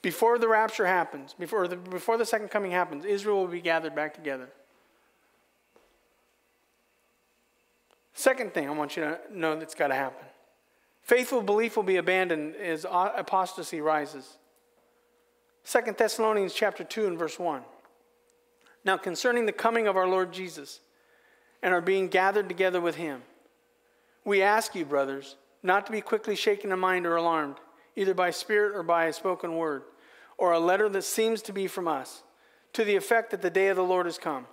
S3: before the rapture happens, before the, before the second coming happens, Israel will be gathered back together. Second thing I want you to know that's got to happen faithful belief will be abandoned as apostasy rises. Second Thessalonians chapter 2 and verse 1. Now concerning the coming of our Lord Jesus and our being gathered together with him, we ask you, brothers, not to be quickly shaken in mind or alarmed, either by spirit or by a spoken word, or a letter that seems to be from us, to the effect that the day of the Lord has come.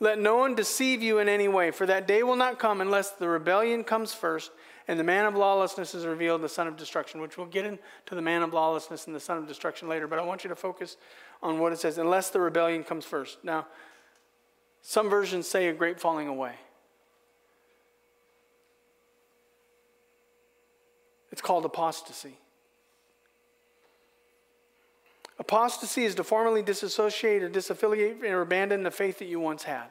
S3: Let no one deceive you in any way, for that day will not come unless the rebellion comes first and the man of lawlessness is revealed, the son of destruction, which we'll get into the man of lawlessness and the son of destruction later, but I want you to focus on what it says, unless the rebellion comes first. Now, some versions say a great falling away. It's called apostasy. Apostasy is to formally disassociate or disaffiliate or abandon the faith that you once had.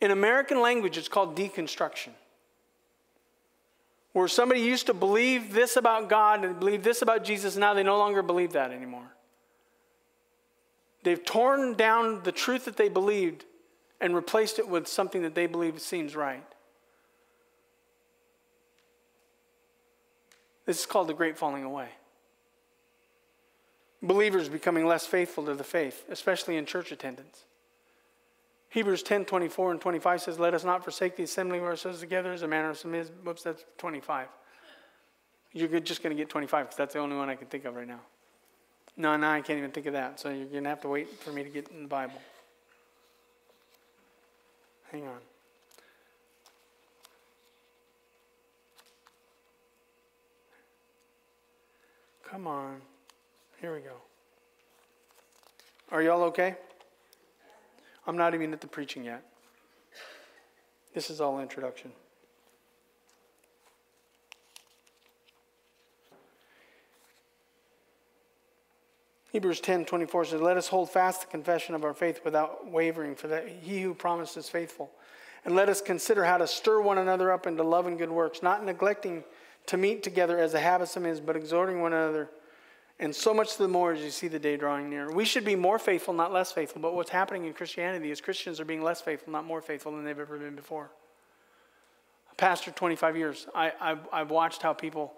S3: In American language, it's called deconstruction. Where somebody used to believe this about God and believe this about Jesus, now they no longer believe that anymore. They've torn down the truth that they believed and replaced it with something that they believe seems right. This is called the great falling away. Believers becoming less faithful to the faith, especially in church attendance. Hebrews 10 24 and 25 says, Let us not forsake the assembling of ourselves together as a manner of some is. Whoops, that's 25. You're just going to get 25 because that's the only one I can think of right now. No, no, I can't even think of that. So you're going to have to wait for me to get in the Bible. Hang on. Come on. Here we go. Are y'all okay? I'm not even at the preaching yet. This is all introduction. Hebrews 10 24 says, Let us hold fast the confession of our faith without wavering, for that he who promised is faithful. And let us consider how to stir one another up into love and good works, not neglecting to meet together as the habit some is, but exhorting one another. And so much the more as you see the day drawing near. We should be more faithful, not less faithful. But what's happening in Christianity is Christians are being less faithful, not more faithful than they've ever been before. Pastor 25 years, I, I've, I've watched how people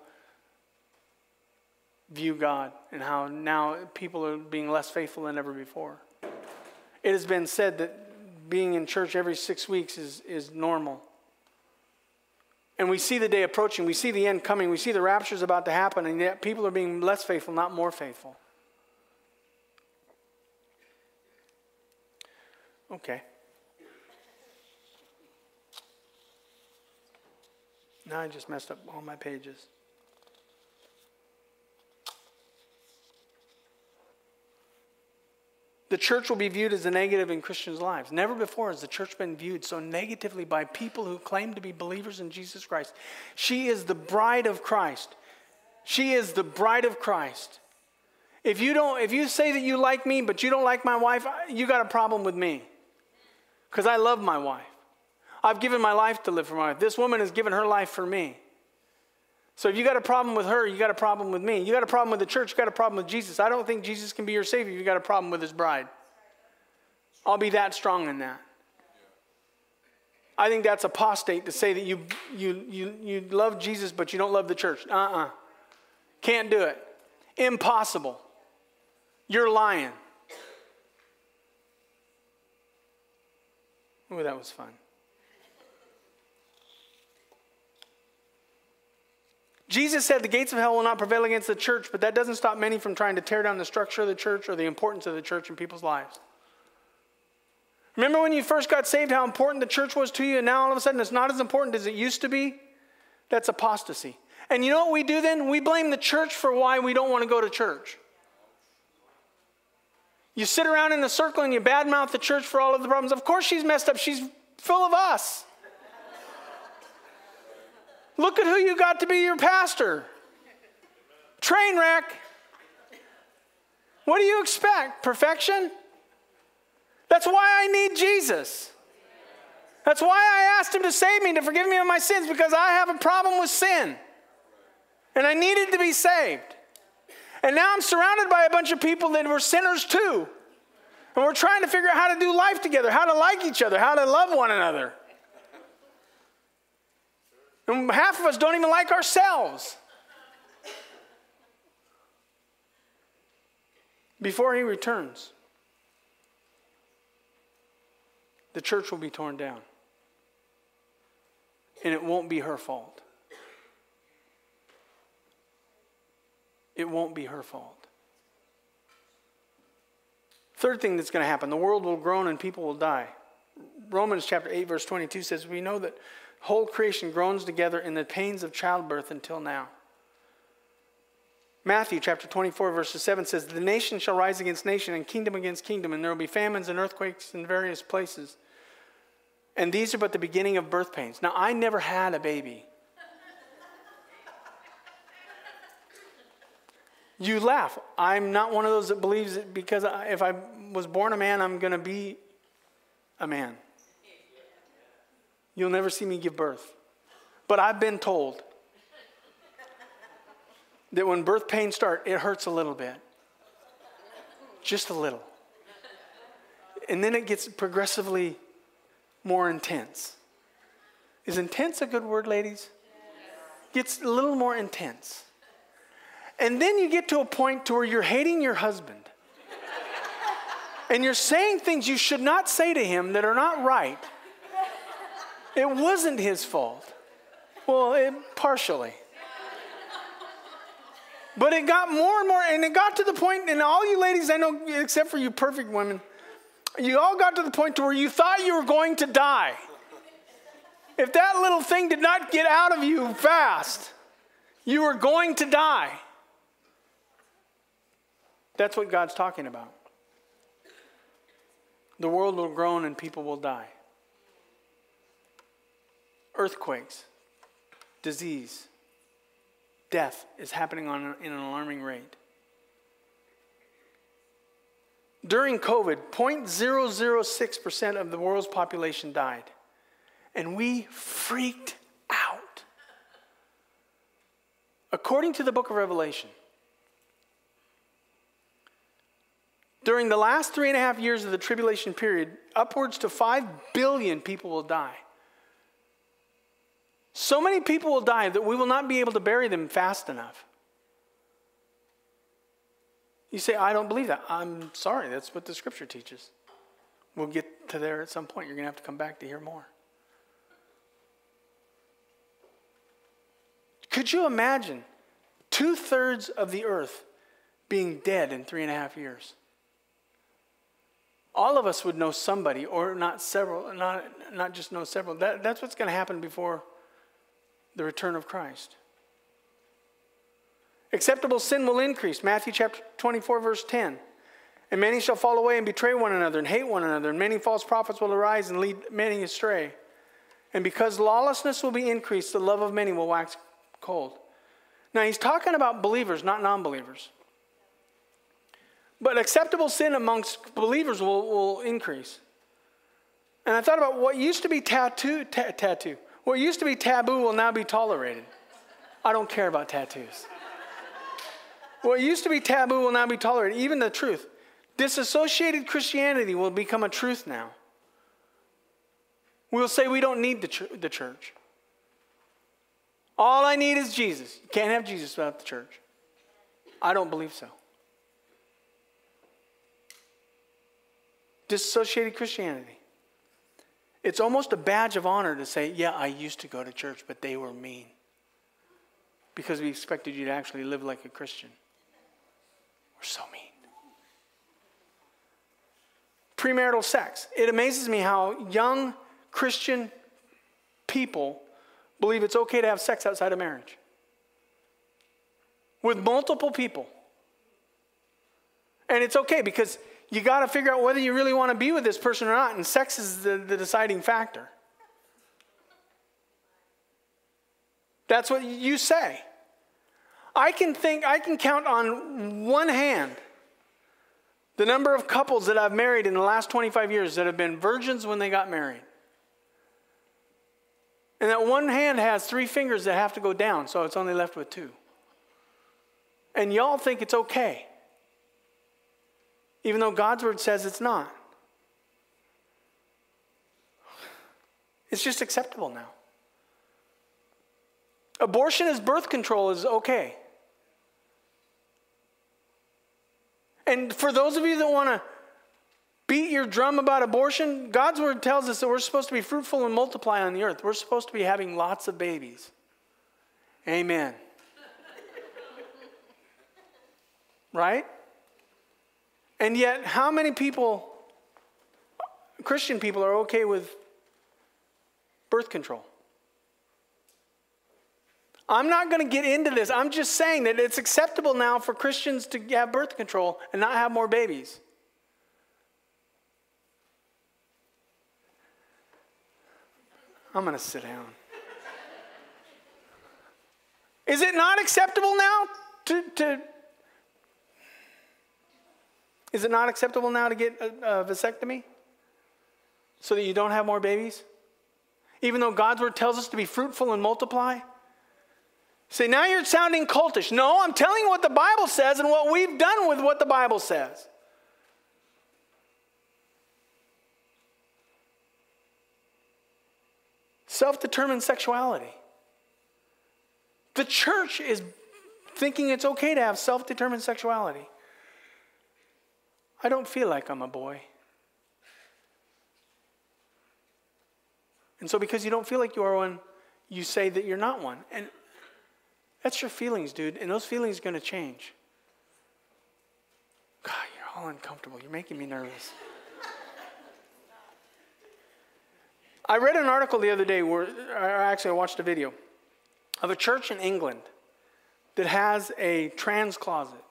S3: view God and how now people are being less faithful than ever before. It has been said that being in church every six weeks is, is normal. And we see the day approaching. We see the end coming. We see the rapture is about to happen, and yet people are being less faithful, not more faithful. Okay. Now I just messed up all my pages. The church will be viewed as a negative in Christians' lives. Never before has the church been viewed so negatively by people who claim to be believers in Jesus Christ. She is the bride of Christ. She is the bride of Christ. If you don't if you say that you like me but you don't like my wife, you got a problem with me. Cuz I love my wife. I've given my life to live for my wife. This woman has given her life for me. So if you got a problem with her, you got a problem with me. You got a problem with the church, you got a problem with Jesus. I don't think Jesus can be your savior if you got a problem with his bride. I'll be that strong in that. I think that's apostate to say that you, you, you, you love Jesus but you don't love the church. Uh uh-uh. uh. can not do it. Impossible. You're lying. Ooh, that was fun. Jesus said the gates of hell will not prevail against the church, but that doesn't stop many from trying to tear down the structure of the church or the importance of the church in people's lives. Remember when you first got saved, how important the church was to you, and now all of a sudden it's not as important as it used to be? That's apostasy. And you know what we do then? We blame the church for why we don't want to go to church. You sit around in a circle and you badmouth the church for all of the problems. Of course, she's messed up. She's full of us. Look at who you got to be your pastor. Train wreck. What do you expect? Perfection? That's why I need Jesus. That's why I asked him to save me, to forgive me of my sins, because I have a problem with sin. And I needed to be saved. And now I'm surrounded by a bunch of people that were sinners too. And we're trying to figure out how to do life together, how to like each other, how to love one another. And half of us don't even like ourselves. Before he returns, the church will be torn down. And it won't be her fault. It won't be her fault. Third thing that's going to happen the world will groan and people will die. Romans chapter 8, verse 22 says, We know that whole creation groans together in the pains of childbirth until now. Matthew chapter 24, verses 7 says, The nation shall rise against nation and kingdom against kingdom, and there will be famines and earthquakes in various places. And these are but the beginning of birth pains. Now, I never had a baby. You laugh. I'm not one of those that believes that because if I was born a man, I'm going to be a man. You'll never see me give birth. But I've been told that when birth pains start, it hurts a little bit. Just a little. And then it gets progressively more intense. Is intense a good word, ladies? Gets a little more intense. And then you get to a point to where you're hating your husband. and you're saying things you should not say to him that are not right. It wasn't his fault. Well, it, partially. But it got more and more, and it got to the point, and all you ladies I know, except for you perfect women, you all got to the point to where you thought you were going to die. If that little thing did not get out of you fast, you were going to die. That's what God's talking about. The world will groan and people will die. Earthquakes, disease, death is happening on, in an alarming rate. During COVID, 0.006% of the world's population died. And we freaked out. According to the book of Revelation, during the last three and a half years of the tribulation period, upwards to 5 billion people will die. So many people will die that we will not be able to bury them fast enough. You say, I don't believe that. I'm sorry, that's what the scripture teaches. We'll get to there at some point. You're going to have to come back to hear more. Could you imagine two thirds of the earth being dead in three and a half years? All of us would know somebody, or not several, not, not just know several. That, that's what's going to happen before the return of Christ. Acceptable sin will increase. Matthew chapter 24, verse 10. And many shall fall away and betray one another and hate one another, and many false prophets will arise and lead many astray. And because lawlessness will be increased, the love of many will wax cold. Now, he's talking about believers, not non believers. But acceptable sin amongst believers will, will increase. And I thought about what used to be tattoo, ta- tattoo. What used to be taboo will now be tolerated. I don't care about tattoos. What used to be taboo will now be tolerated, even the truth. Disassociated Christianity will become a truth now. We'll say we don't need the, ch- the church. All I need is Jesus. You can't have Jesus without the church. I don't believe so. Disassociated Christianity. It's almost a badge of honor to say, yeah, I used to go to church, but they were mean. Because we expected you to actually live like a Christian. We're so mean. Premarital sex. It amazes me how young Christian people believe it's okay to have sex outside of marriage. with multiple people. And it's okay because you got to figure out whether you really want to be with this person or not, and sex is the, the deciding factor. That's what you say. I can think, I can count on one hand the number of couples that I've married in the last 25 years that have been virgins when they got married. And that one hand has three fingers that have to go down, so it's only left with two. And y'all think it's okay, even though God's word says it's not. It's just acceptable now. Abortion as birth control is okay. And for those of you that want to beat your drum about abortion, God's word tells us that we're supposed to be fruitful and multiply on the earth. We're supposed to be having lots of babies. Amen. <laughs> right? And yet, how many people, Christian people, are okay with birth control? I'm not going to get into this. I'm just saying that it's acceptable now for Christians to have birth control and not have more babies. I'm going to sit down. Is it not acceptable now to, to is it not acceptable now to get a, a vasectomy so that you don't have more babies? Even though God's word tells us to be fruitful and multiply? Say, now you're sounding cultish. No, I'm telling you what the Bible says and what we've done with what the Bible says. Self determined sexuality. The church is thinking it's okay to have self determined sexuality. I don't feel like I'm a boy. And so, because you don't feel like you are one, you say that you're not one. And that's your feelings, dude. And those feelings are going to change. God, you're all uncomfortable. You're making me nervous. I read an article the other day where, actually, I watched a video of a church in England that has a trans closet.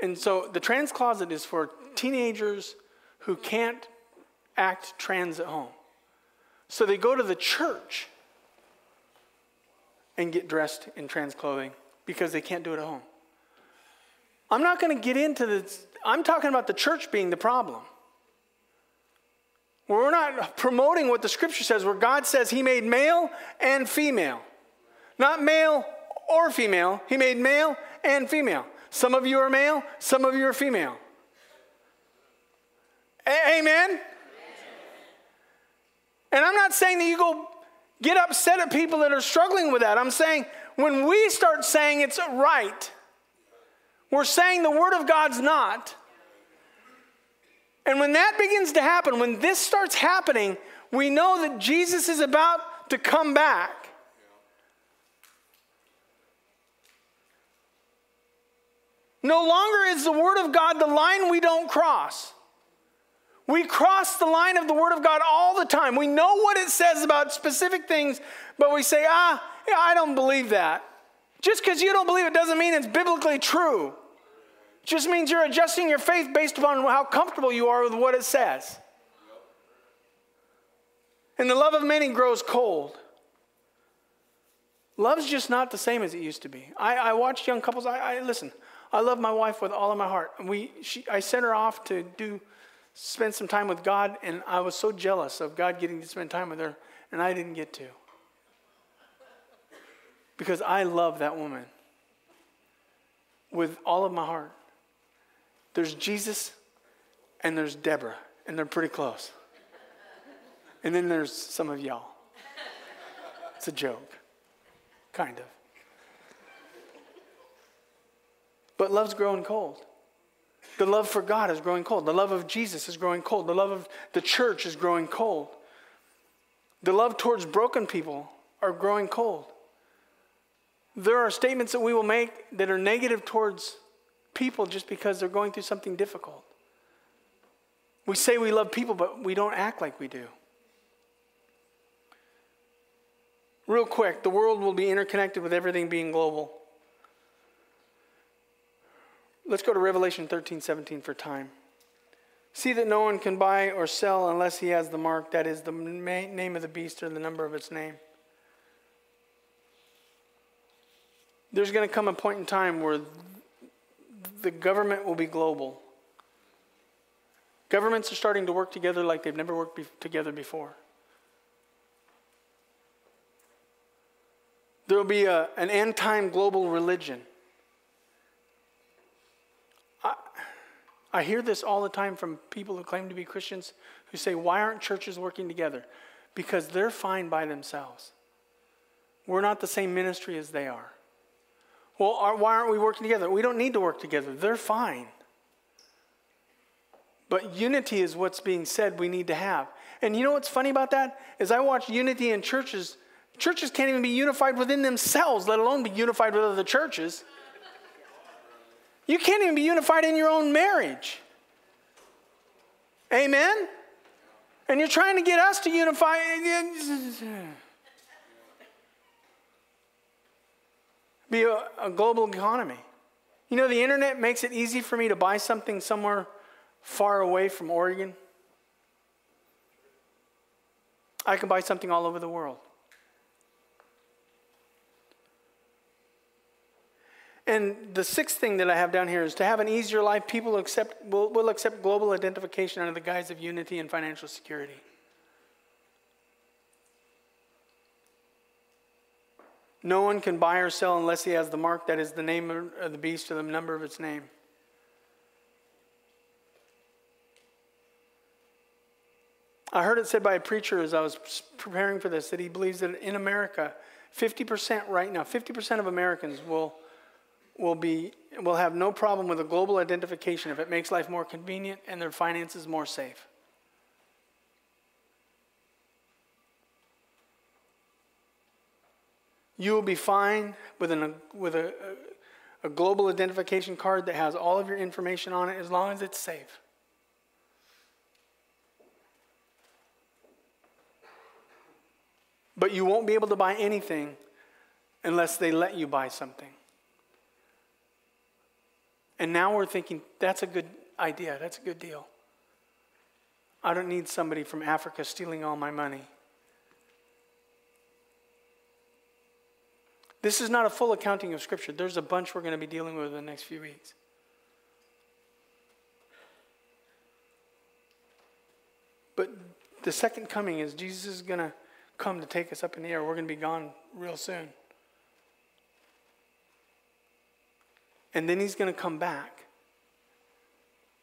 S3: And so the trans closet is for teenagers who can't act trans at home. So they go to the church and get dressed in trans clothing because they can't do it at home. I'm not going to get into this. I'm talking about the church being the problem. We're not promoting what the scripture says, where God says He made male and female. Not male or female, He made male and female. Some of you are male, some of you are female. A- Amen? And I'm not saying that you go get upset at people that are struggling with that. I'm saying when we start saying it's right, we're saying the Word of God's not. And when that begins to happen, when this starts happening, we know that Jesus is about to come back. No longer is the Word of God the line we don't cross. We cross the line of the Word of God all the time. We know what it says about specific things, but we say, ah, yeah, I don't believe that. Just because you don't believe it doesn't mean it's biblically true. It just means you're adjusting your faith based upon how comfortable you are with what it says. And the love of many grows cold. Love's just not the same as it used to be. I, I watch young couples. I, I listen. I love my wife with all of my heart. We, she, I sent her off to do spend some time with God, and I was so jealous of God getting to spend time with her, and I didn't get to. Because I love that woman with all of my heart. There's Jesus and there's Deborah, and they're pretty close. And then there's some of y'all. It's a joke, kind of. But love's growing cold. The love for God is growing cold. The love of Jesus is growing cold. The love of the church is growing cold. The love towards broken people are growing cold. There are statements that we will make that are negative towards people just because they're going through something difficult. We say we love people, but we don't act like we do. Real quick, the world will be interconnected with everything being global. Let's go to Revelation 13, 17 for time. See that no one can buy or sell unless he has the mark, that is, the name of the beast or the number of its name. There's going to come a point in time where the government will be global. Governments are starting to work together like they've never worked be- together before. There will be a, an end time global religion. I hear this all the time from people who claim to be Christians who say, Why aren't churches working together? Because they're fine by themselves. We're not the same ministry as they are. Well, are, why aren't we working together? We don't need to work together. They're fine. But unity is what's being said we need to have. And you know what's funny about that? Is I watch unity in churches. Churches can't even be unified within themselves, let alone be unified with other churches. You can't even be unified in your own marriage. Amen? And you're trying to get us to unify. Be a, a global economy. You know, the internet makes it easy for me to buy something somewhere far away from Oregon. I can buy something all over the world. And the sixth thing that I have down here is to have an easier life, people accept, will, will accept global identification under the guise of unity and financial security. No one can buy or sell unless he has the mark that is the name of the beast or the number of its name. I heard it said by a preacher as I was preparing for this that he believes that in America, 50% right now, 50% of Americans will will, be, will have no problem with a global identification if it makes life more convenient and their finances more safe. You will be fine with, an, with a, a, a global identification card that has all of your information on it as long as it's safe. But you won't be able to buy anything unless they let you buy something. And now we're thinking, that's a good idea, that's a good deal. I don't need somebody from Africa stealing all my money. This is not a full accounting of Scripture. There's a bunch we're going to be dealing with in the next few weeks. But the second coming is Jesus is going to come to take us up in the air. We're going to be gone real soon. And then he's going to come back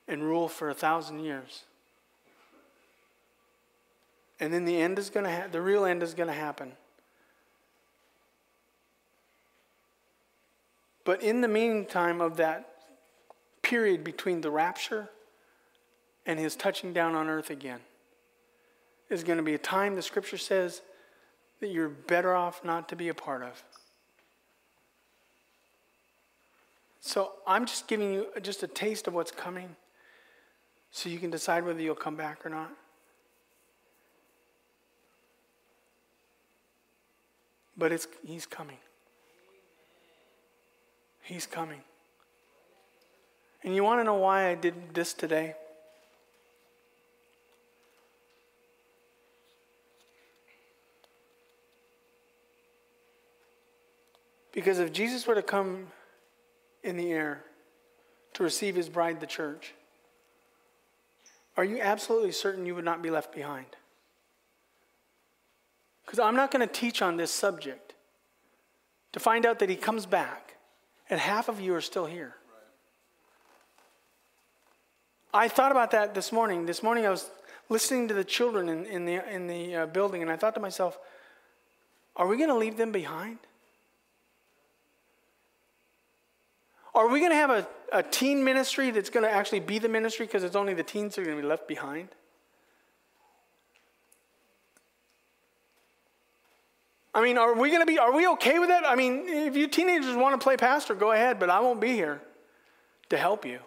S3: and rule for a thousand years. And then the end is going to ha- the real end is going to happen. But in the meantime of that period between the rapture and his touching down on earth again is going to be a time the scripture says that you're better off not to be a part of. So I'm just giving you just a taste of what's coming so you can decide whether you'll come back or not. But it's, he's coming. He's coming. And you want to know why I did this today? Because if Jesus were to come in the air to receive his bride, the church, are you absolutely certain you would not be left behind? Because I'm not going to teach on this subject to find out that he comes back and half of you are still here. I thought about that this morning. This morning I was listening to the children in, in the, in the uh, building, and I thought to myself, are we going to leave them behind? Are we going to have a, a teen ministry that's going to actually be the ministry because it's only the teens that are going to be left behind? I mean, are we going to be, are we okay with that? I mean, if you teenagers want to play pastor, go ahead, but I won't be here to help you.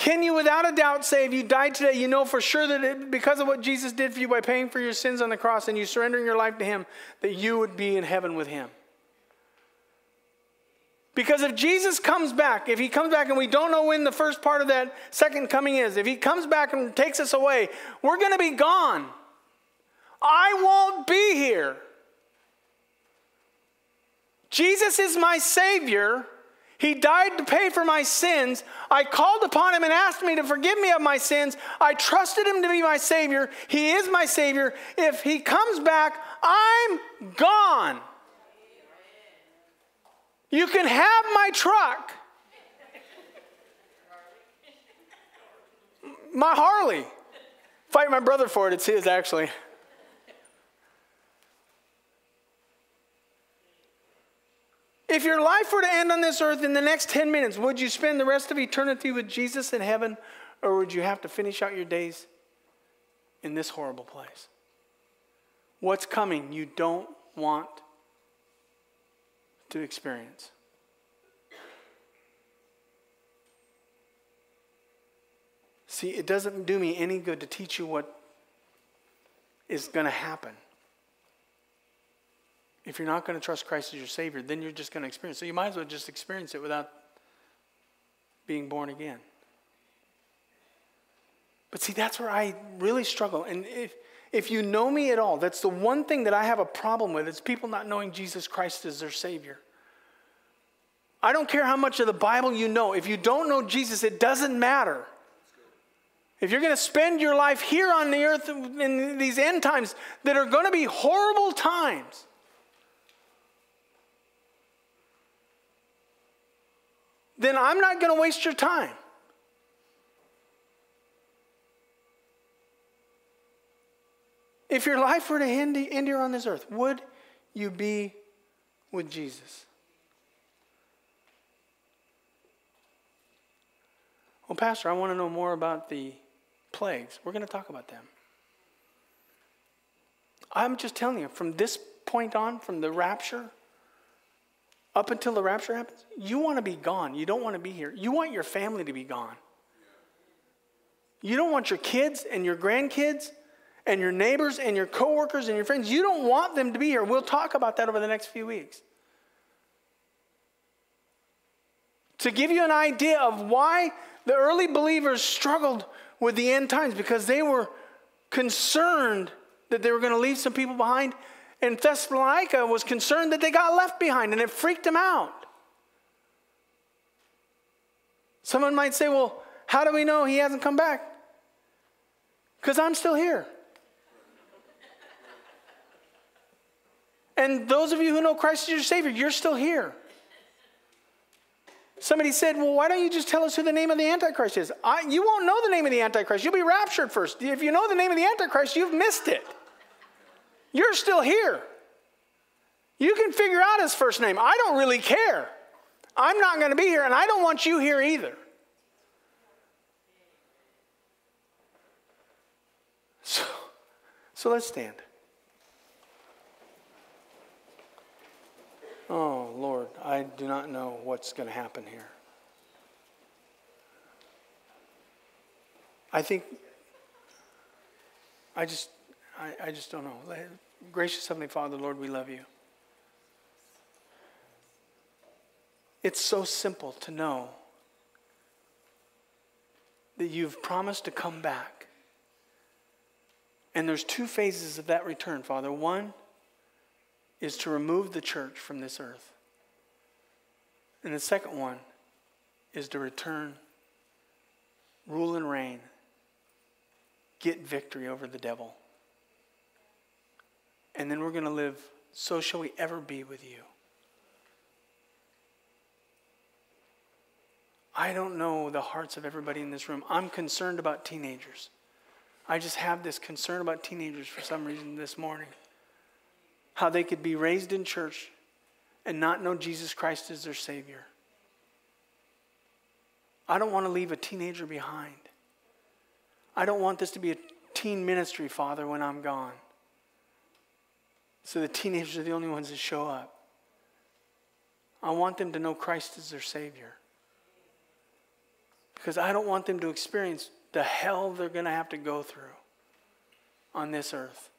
S3: Can you, without a doubt, say if you died today, you know for sure that it, because of what Jesus did for you by paying for your sins on the cross and you surrendering your life to Him, that you would be in heaven with Him? Because if Jesus comes back, if he comes back and we don't know when the first part of that second coming is, if he comes back and takes us away, we're going to be gone. I won't be here. Jesus is my Savior. He died to pay for my sins. I called upon him and asked me to forgive me of my sins. I trusted him to be my Savior. He is my Savior. If he comes back, I'm gone. You can have my truck. My Harley. Fight my brother for it, it's his actually. If your life were to end on this earth in the next 10 minutes, would you spend the rest of eternity with Jesus in heaven, or would you have to finish out your days in this horrible place? What's coming you don't want to experience? See, it doesn't do me any good to teach you what is going to happen. If you're not going to trust Christ as your Savior, then you're just going to experience. So you might as well just experience it without being born again. But see, that's where I really struggle. And if, if you know me at all, that's the one thing that I have a problem with is people not knowing Jesus Christ as their Savior. I don't care how much of the Bible you know. If you don't know Jesus, it doesn't matter. If you're going to spend your life here on the earth in these end times that are going to be horrible times, then I'm not going to waste your time. If your life were to end, here on this earth, would you be with Jesus? Well, Pastor, I want to know more about the plagues. We're going to talk about them. I'm just telling you, from this point on, from the rapture, up until the rapture happens, you want to be gone. You don't want to be here. You want your family to be gone. You don't want your kids and your grandkids and your neighbors and your coworkers and your friends. You don't want them to be here. We'll talk about that over the next few weeks. To give you an idea of why the early believers struggled with the end times because they were concerned that they were going to leave some people behind and Thessalonica was concerned that they got left behind and it freaked them out. Someone might say, well, how do we know he hasn't come back? Because I'm still here. and those of you who know Christ as your Savior, you're still here. Somebody said, Well, why don't you just tell us who the name of the Antichrist is? I, you won't know the name of the Antichrist. You'll be raptured first. If you know the name of the Antichrist, you've missed it. You're still here. You can figure out his first name. I don't really care. I'm not going to be here, and I don't want you here either. So, so let's stand. Oh, Lord, I do not know what's going to happen here. I think, I just, I, I just don't know. Gracious Heavenly Father, Lord, we love you. It's so simple to know that you've promised to come back. And there's two phases of that return, Father. One is to remove the church from this earth. And the second one is to return, rule and reign, get victory over the devil. And then we're going to live, so shall we ever be with you. I don't know the hearts of everybody in this room. I'm concerned about teenagers. I just have this concern about teenagers for some reason this morning. How they could be raised in church and not know Jesus Christ as their Savior. I don't want to leave a teenager behind. I don't want this to be a teen ministry, Father, when I'm gone. So the teenagers are the only ones that show up. I want them to know Christ as their Savior. Because I don't want them to experience the hell they're going to have to go through on this earth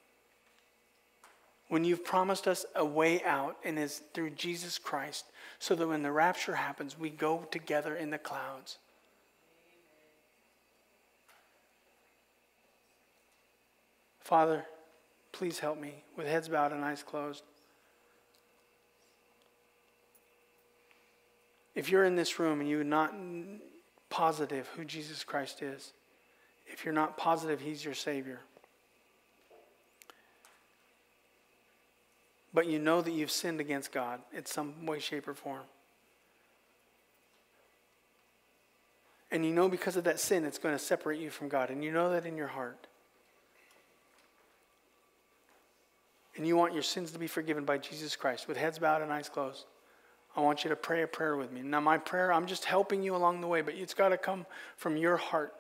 S3: when you've promised us a way out and is through Jesus Christ, so that when the rapture happens, we go together in the clouds. Father, please help me with heads bowed and eyes closed. If you're in this room and you're not positive who Jesus Christ is, if you're not positive He's your Savior, but you know that you've sinned against God in some way, shape, or form, and you know because of that sin it's going to separate you from God, and you know that in your heart, and you want your sins to be forgiven by Jesus Christ with heads bowed and eyes closed. I want you to pray a prayer with me. Now, my prayer, I'm just helping you along the way, but it's got to come from your heart.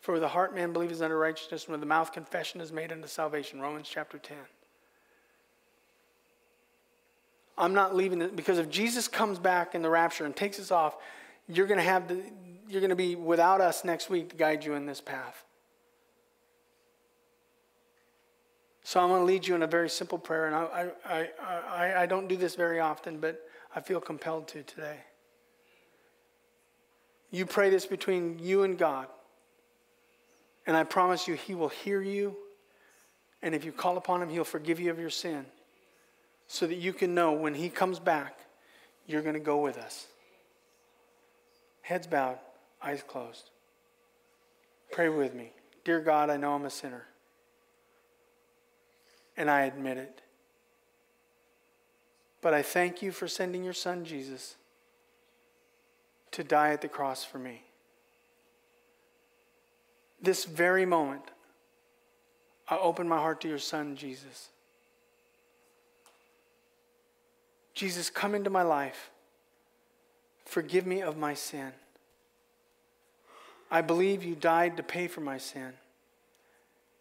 S3: For the heart man believes unto righteousness, and with the mouth confession is made unto salvation. Romans chapter 10. I'm not leaving it because if Jesus comes back in the rapture and takes us off, you're going to have the, you're going to be without us next week to guide you in this path. So I'm going to lead you in a very simple prayer, and I, I, I, I, don't do this very often, but I feel compelled to today. You pray this between you and God. And I promise you, He will hear you. And if you call upon Him, He'll forgive you of your sin. So that you can know when He comes back, you're going to go with us. Heads bowed, eyes closed. Pray with me. Dear God, I know I'm a sinner. And I admit it. But I thank you for sending your son, Jesus, to die at the cross for me. This very moment, I open my heart to your son, Jesus. Jesus, come into my life. Forgive me of my sin. I believe you died to pay for my sin.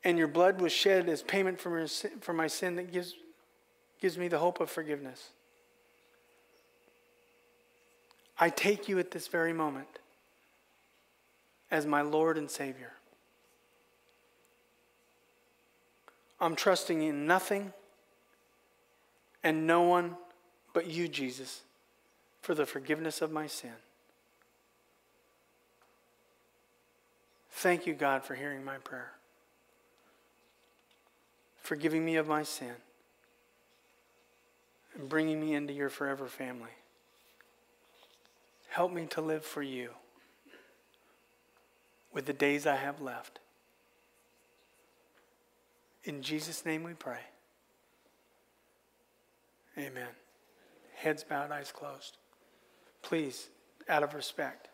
S3: And your blood was shed as payment for my sin, for my sin that gives gives me the hope of forgiveness. I take you at this very moment as my Lord and Savior. I'm trusting in nothing and no one but you, Jesus, for the forgiveness of my sin. Thank you, God, for hearing my prayer, forgiving me of my sin and bringing me into your forever family. Help me to live for you with the days I have left. In Jesus' name we pray. Amen. Heads bowed, eyes closed. Please, out of respect.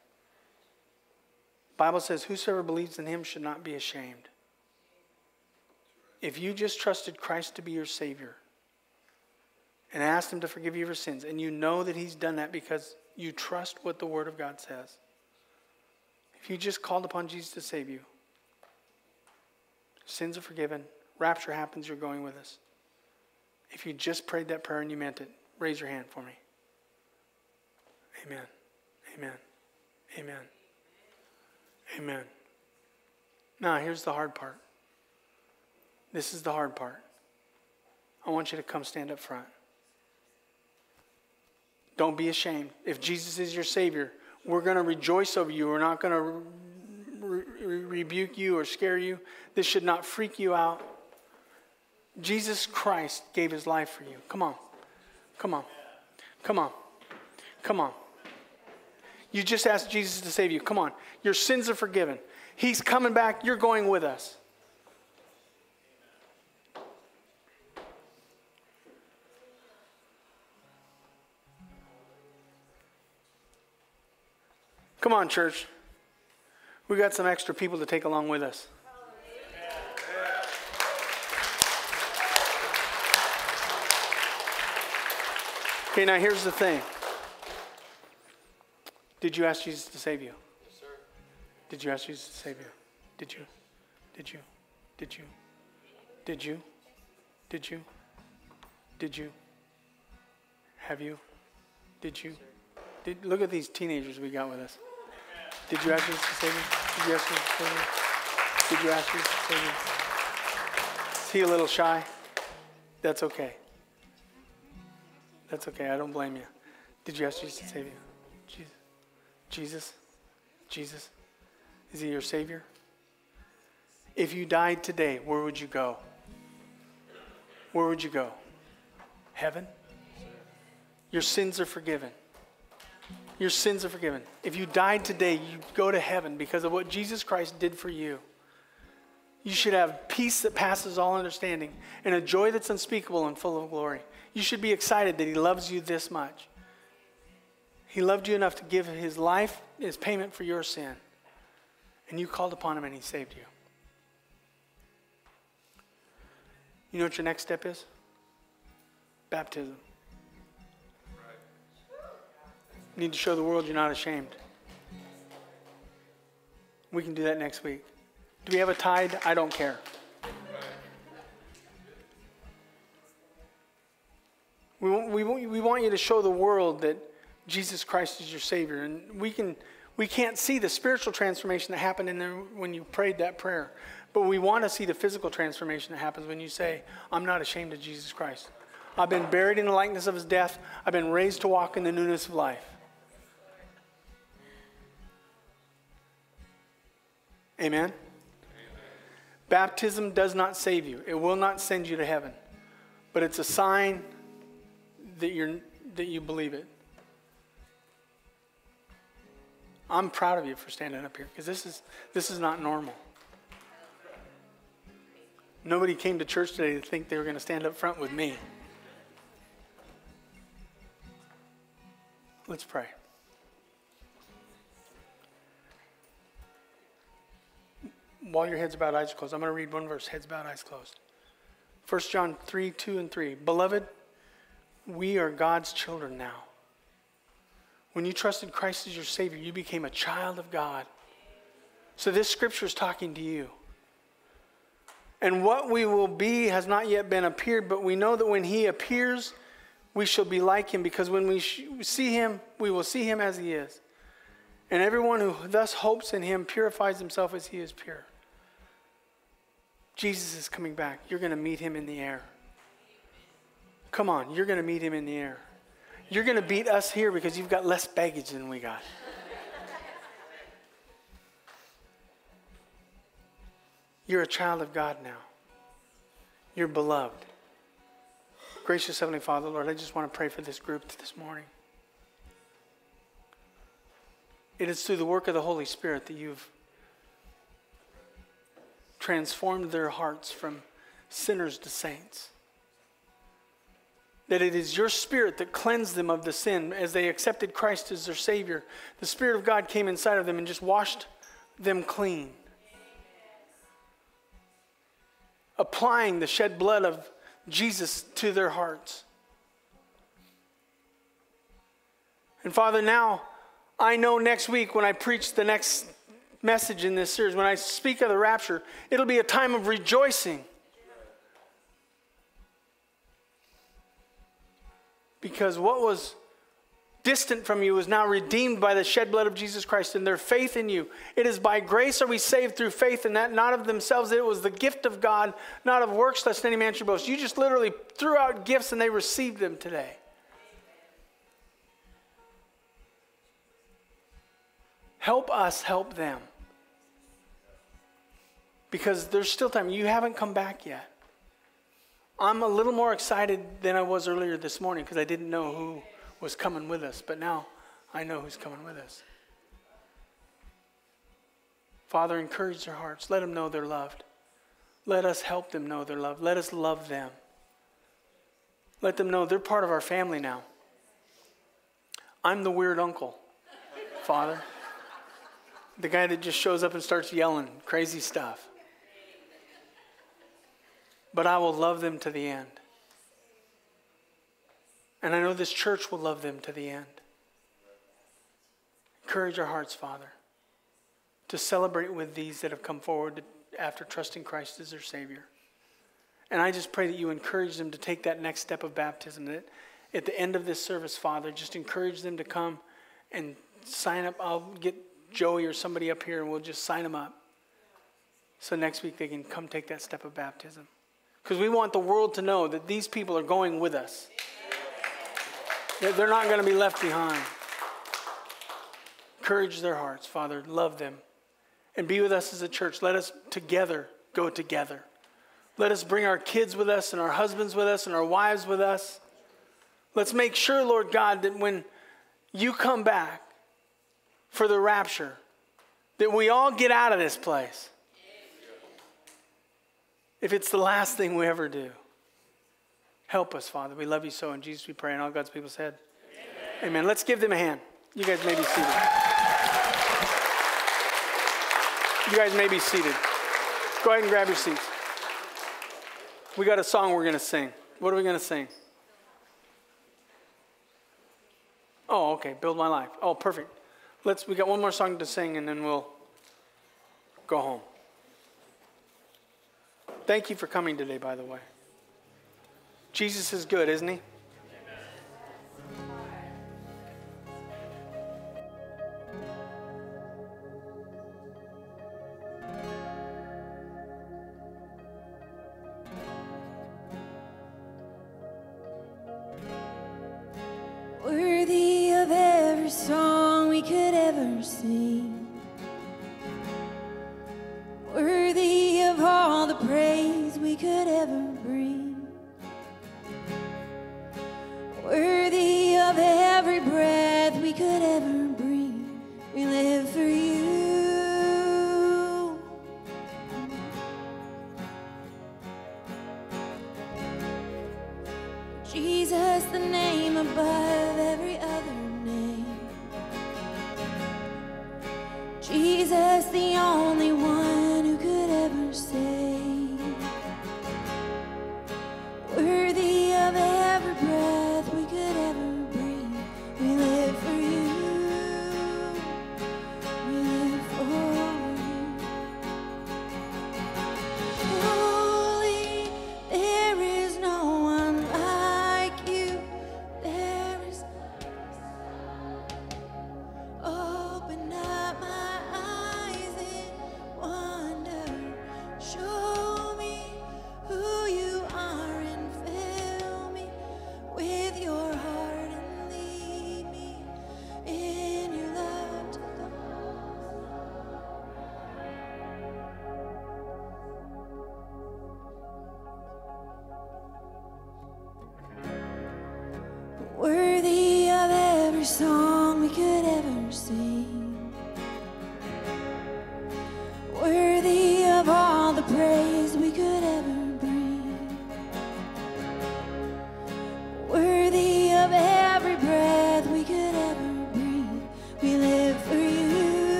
S3: Bible says, Whosoever believes in him should not be ashamed. If you just trusted Christ to be your Savior, and asked Him to forgive you your sins, and you know that He's done that because you trust what the Word of God says, if you just called upon Jesus to save you, sins are forgiven, rapture happens, you're going with us. If you just prayed that prayer and you meant it, raise your hand for me. Amen. Amen. Amen. Amen. Now, here's the hard part. This is the hard part. I want you to come stand up front. Don't be ashamed. If Jesus is your Savior, we're going to rejoice over you. We're not going to re- re- rebuke you or scare you. This should not freak you out. Jesus Christ gave his life for you. Come on. Come on. Come on. Come on. You just asked Jesus to save you. Come on. Your sins are forgiven. He's coming back. You're going with us. Come on, church. We got some extra people to take along with us. Okay, now here's the thing. Did you ask Jesus to save you? Yes, sir. Did you ask Jesus to save you? Did you? Did you? Did you? Did you? Did you? Did you? Have you? Did you? Did, look at these teenagers we got with us. Did you ask Jesus to save me? Did you ask Jesus to me? Did you ask Jesus to save me? Is he a little shy? That's okay. That's okay. I don't blame you. Did you ask Jesus to save you? Jesus. Jesus? Jesus? Is he your Savior? If you died today, where would you go? Where would you go? Heaven? Your sins are forgiven. Your sins are forgiven. If you died today, you go to heaven because of what Jesus Christ did for you. You should have peace that passes all understanding and a joy that's unspeakable and full of glory. You should be excited that He loves you this much. He loved you enough to give His life as payment for your sin. And you called upon Him and He saved you. You know what your next step is? Baptism. Need to show the world you're not ashamed. We can do that next week. Do we have a tide? I don't care. We, we, we want you to show the world that Jesus Christ is your Savior. And we, can, we can't see the spiritual transformation that happened in there when you prayed that prayer. But we want to see the physical transformation that happens when you say, I'm not ashamed of Jesus Christ. I've been buried in the likeness of his death. I've been raised to walk in the newness of life. Amen? Amen? Baptism does not save you, it will not send you to heaven. But it's a sign that, you're, that you believe it. I'm proud of you for standing up here because this is, this is not normal. Nobody came to church today to think they were going to stand up front with me. Let's pray. While your head's bowed, eyes closed, I'm going to read one verse heads bowed, eyes closed. 1 John 3 2 and 3. Beloved, we are God's children now. When you trusted Christ as your Savior, you became a child of God. So this scripture is talking to you. And what we will be has not yet been appeared, but we know that when He appears, we shall be like Him, because when we see Him, we will see Him as He is. And everyone who thus hopes in Him purifies himself as He is pure. Jesus is coming back. You're going to meet Him in the air. Come on, you're going to meet him in the air. You're going to beat us here because you've got less baggage than we got. You're a child of God now. You're beloved. Gracious Heavenly Father, Lord, I just want to pray for this group this morning. It is through the work of the Holy Spirit that you've transformed their hearts from sinners to saints that it is your spirit that cleansed them of the sin as they accepted Christ as their Savior. The Spirit of God came inside of them and just washed them clean. Applying the shed blood of Jesus to their hearts. And Father, now I know next week when I preach the next message in this series, when I speak of the rapture, it'll be a time of rejoicing because what was distant from you is now redeemed by the shed blood of Jesus Christ and their faith in you. It is by grace are we saved through faith, and that not of themselves. It was the gift of God, not of works, lest any man should boast. You just literally threw out gifts and they received them today. Help us help them. Because there's still time. You haven't come back yet. I'm a little more excited than I was earlier this morning because I didn't know who was coming with us, but now I know who's coming with us. Father, encourage their hearts. Let them know they're loved. Let us help them know they're loved. Let us love them. Let them know they're part of our family now. I'm the weird uncle, Father. The guy that just shows up and starts yelling crazy stuff but I will love them to the end. And I know this church will love them to the end. Encourage our hearts, Father, to celebrate with these that have come forward after trusting Christ as their Savior. And I just pray that you encourage them to take that next step of baptism. That at the end of this service, Father, just encourage them to come and sign up. I'll get Joey or somebody up here and we'll just sign them up. So next week they can come take that step of baptism.
S1: Because we want the world to know that these people are going with us. That they're not going to be left behind. Encourage their hearts, Father. Love them. And be with us as a church. Let us together go together. Let us bring our kids with us and our husbands with us and our wives with us. Let's make sure, Lord God, that when you come back for the rapture, that we all get out of this place. If it's the last thing we ever do, help us, Father. We love you so. In Jesus we pray. And all God's people said, Amen. Amen. Let's give them a hand. You guys may be seated. You guys may be seated. Go ahead and grab your seats. We got a song we're going to sing. What are we going to sing? Oh, okay. Build my life. Oh, perfect. Let's. We got one more song to sing, and then we'll go home. Thank you for coming today, by the way. Jesus is good, isn't he?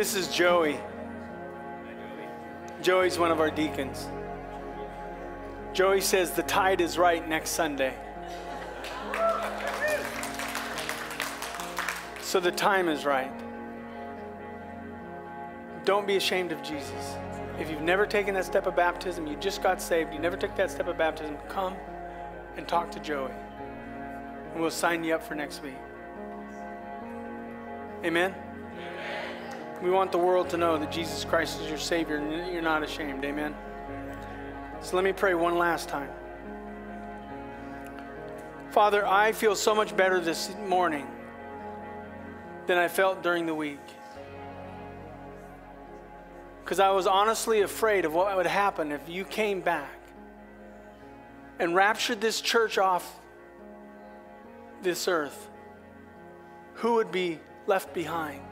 S1: This is Joey. Joey's one of our deacons. Joey says the tide is right next Sunday.
S3: So the time is right. Don't be ashamed of Jesus. If you've never taken that step of baptism, you just got saved, you never took that step of baptism, come and talk to Joey. And we'll sign you up for next week. Amen? We want the world to know that Jesus Christ is your Savior and you're not ashamed. Amen? So let me pray one last time. Father, I feel so much better this morning than I felt during the week. Because I was honestly afraid of what would happen if you came back and raptured this church off this earth. Who would be left behind?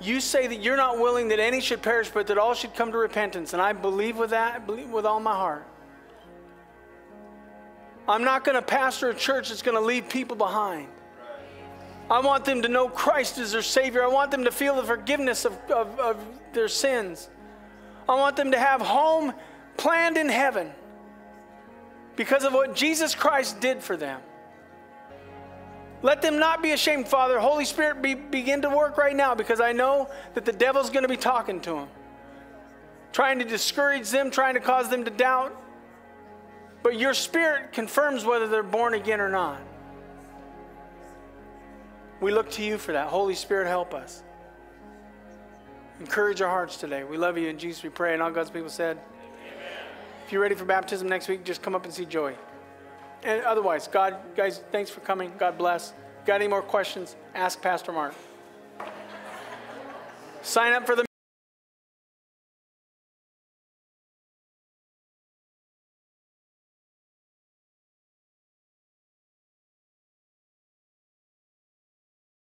S3: You say that you're not willing that any should perish, but that all should come to repentance. And I believe with that, I believe with all my heart. I'm not going to pastor a church that's going to leave people behind. I want them to know Christ as their Savior. I want them to feel the forgiveness of, of, of their sins. I want them to have home planned in heaven because of what Jesus Christ did for them. Let them not be ashamed, Father. Holy Spirit, be, begin to work right now because I know that the devil's going to be talking to them, trying to discourage them, trying to cause them to doubt. But your Spirit confirms whether they're born again or not. We look to you for that. Holy Spirit, help us. Encourage our hearts today. We love you. In Jesus, we pray. And all God's people said, Amen. If you're ready for baptism next week, just come up and see Joey. And otherwise, God, guys, thanks for coming. God bless. Got any more questions? Ask Pastor Mark. Sign up for the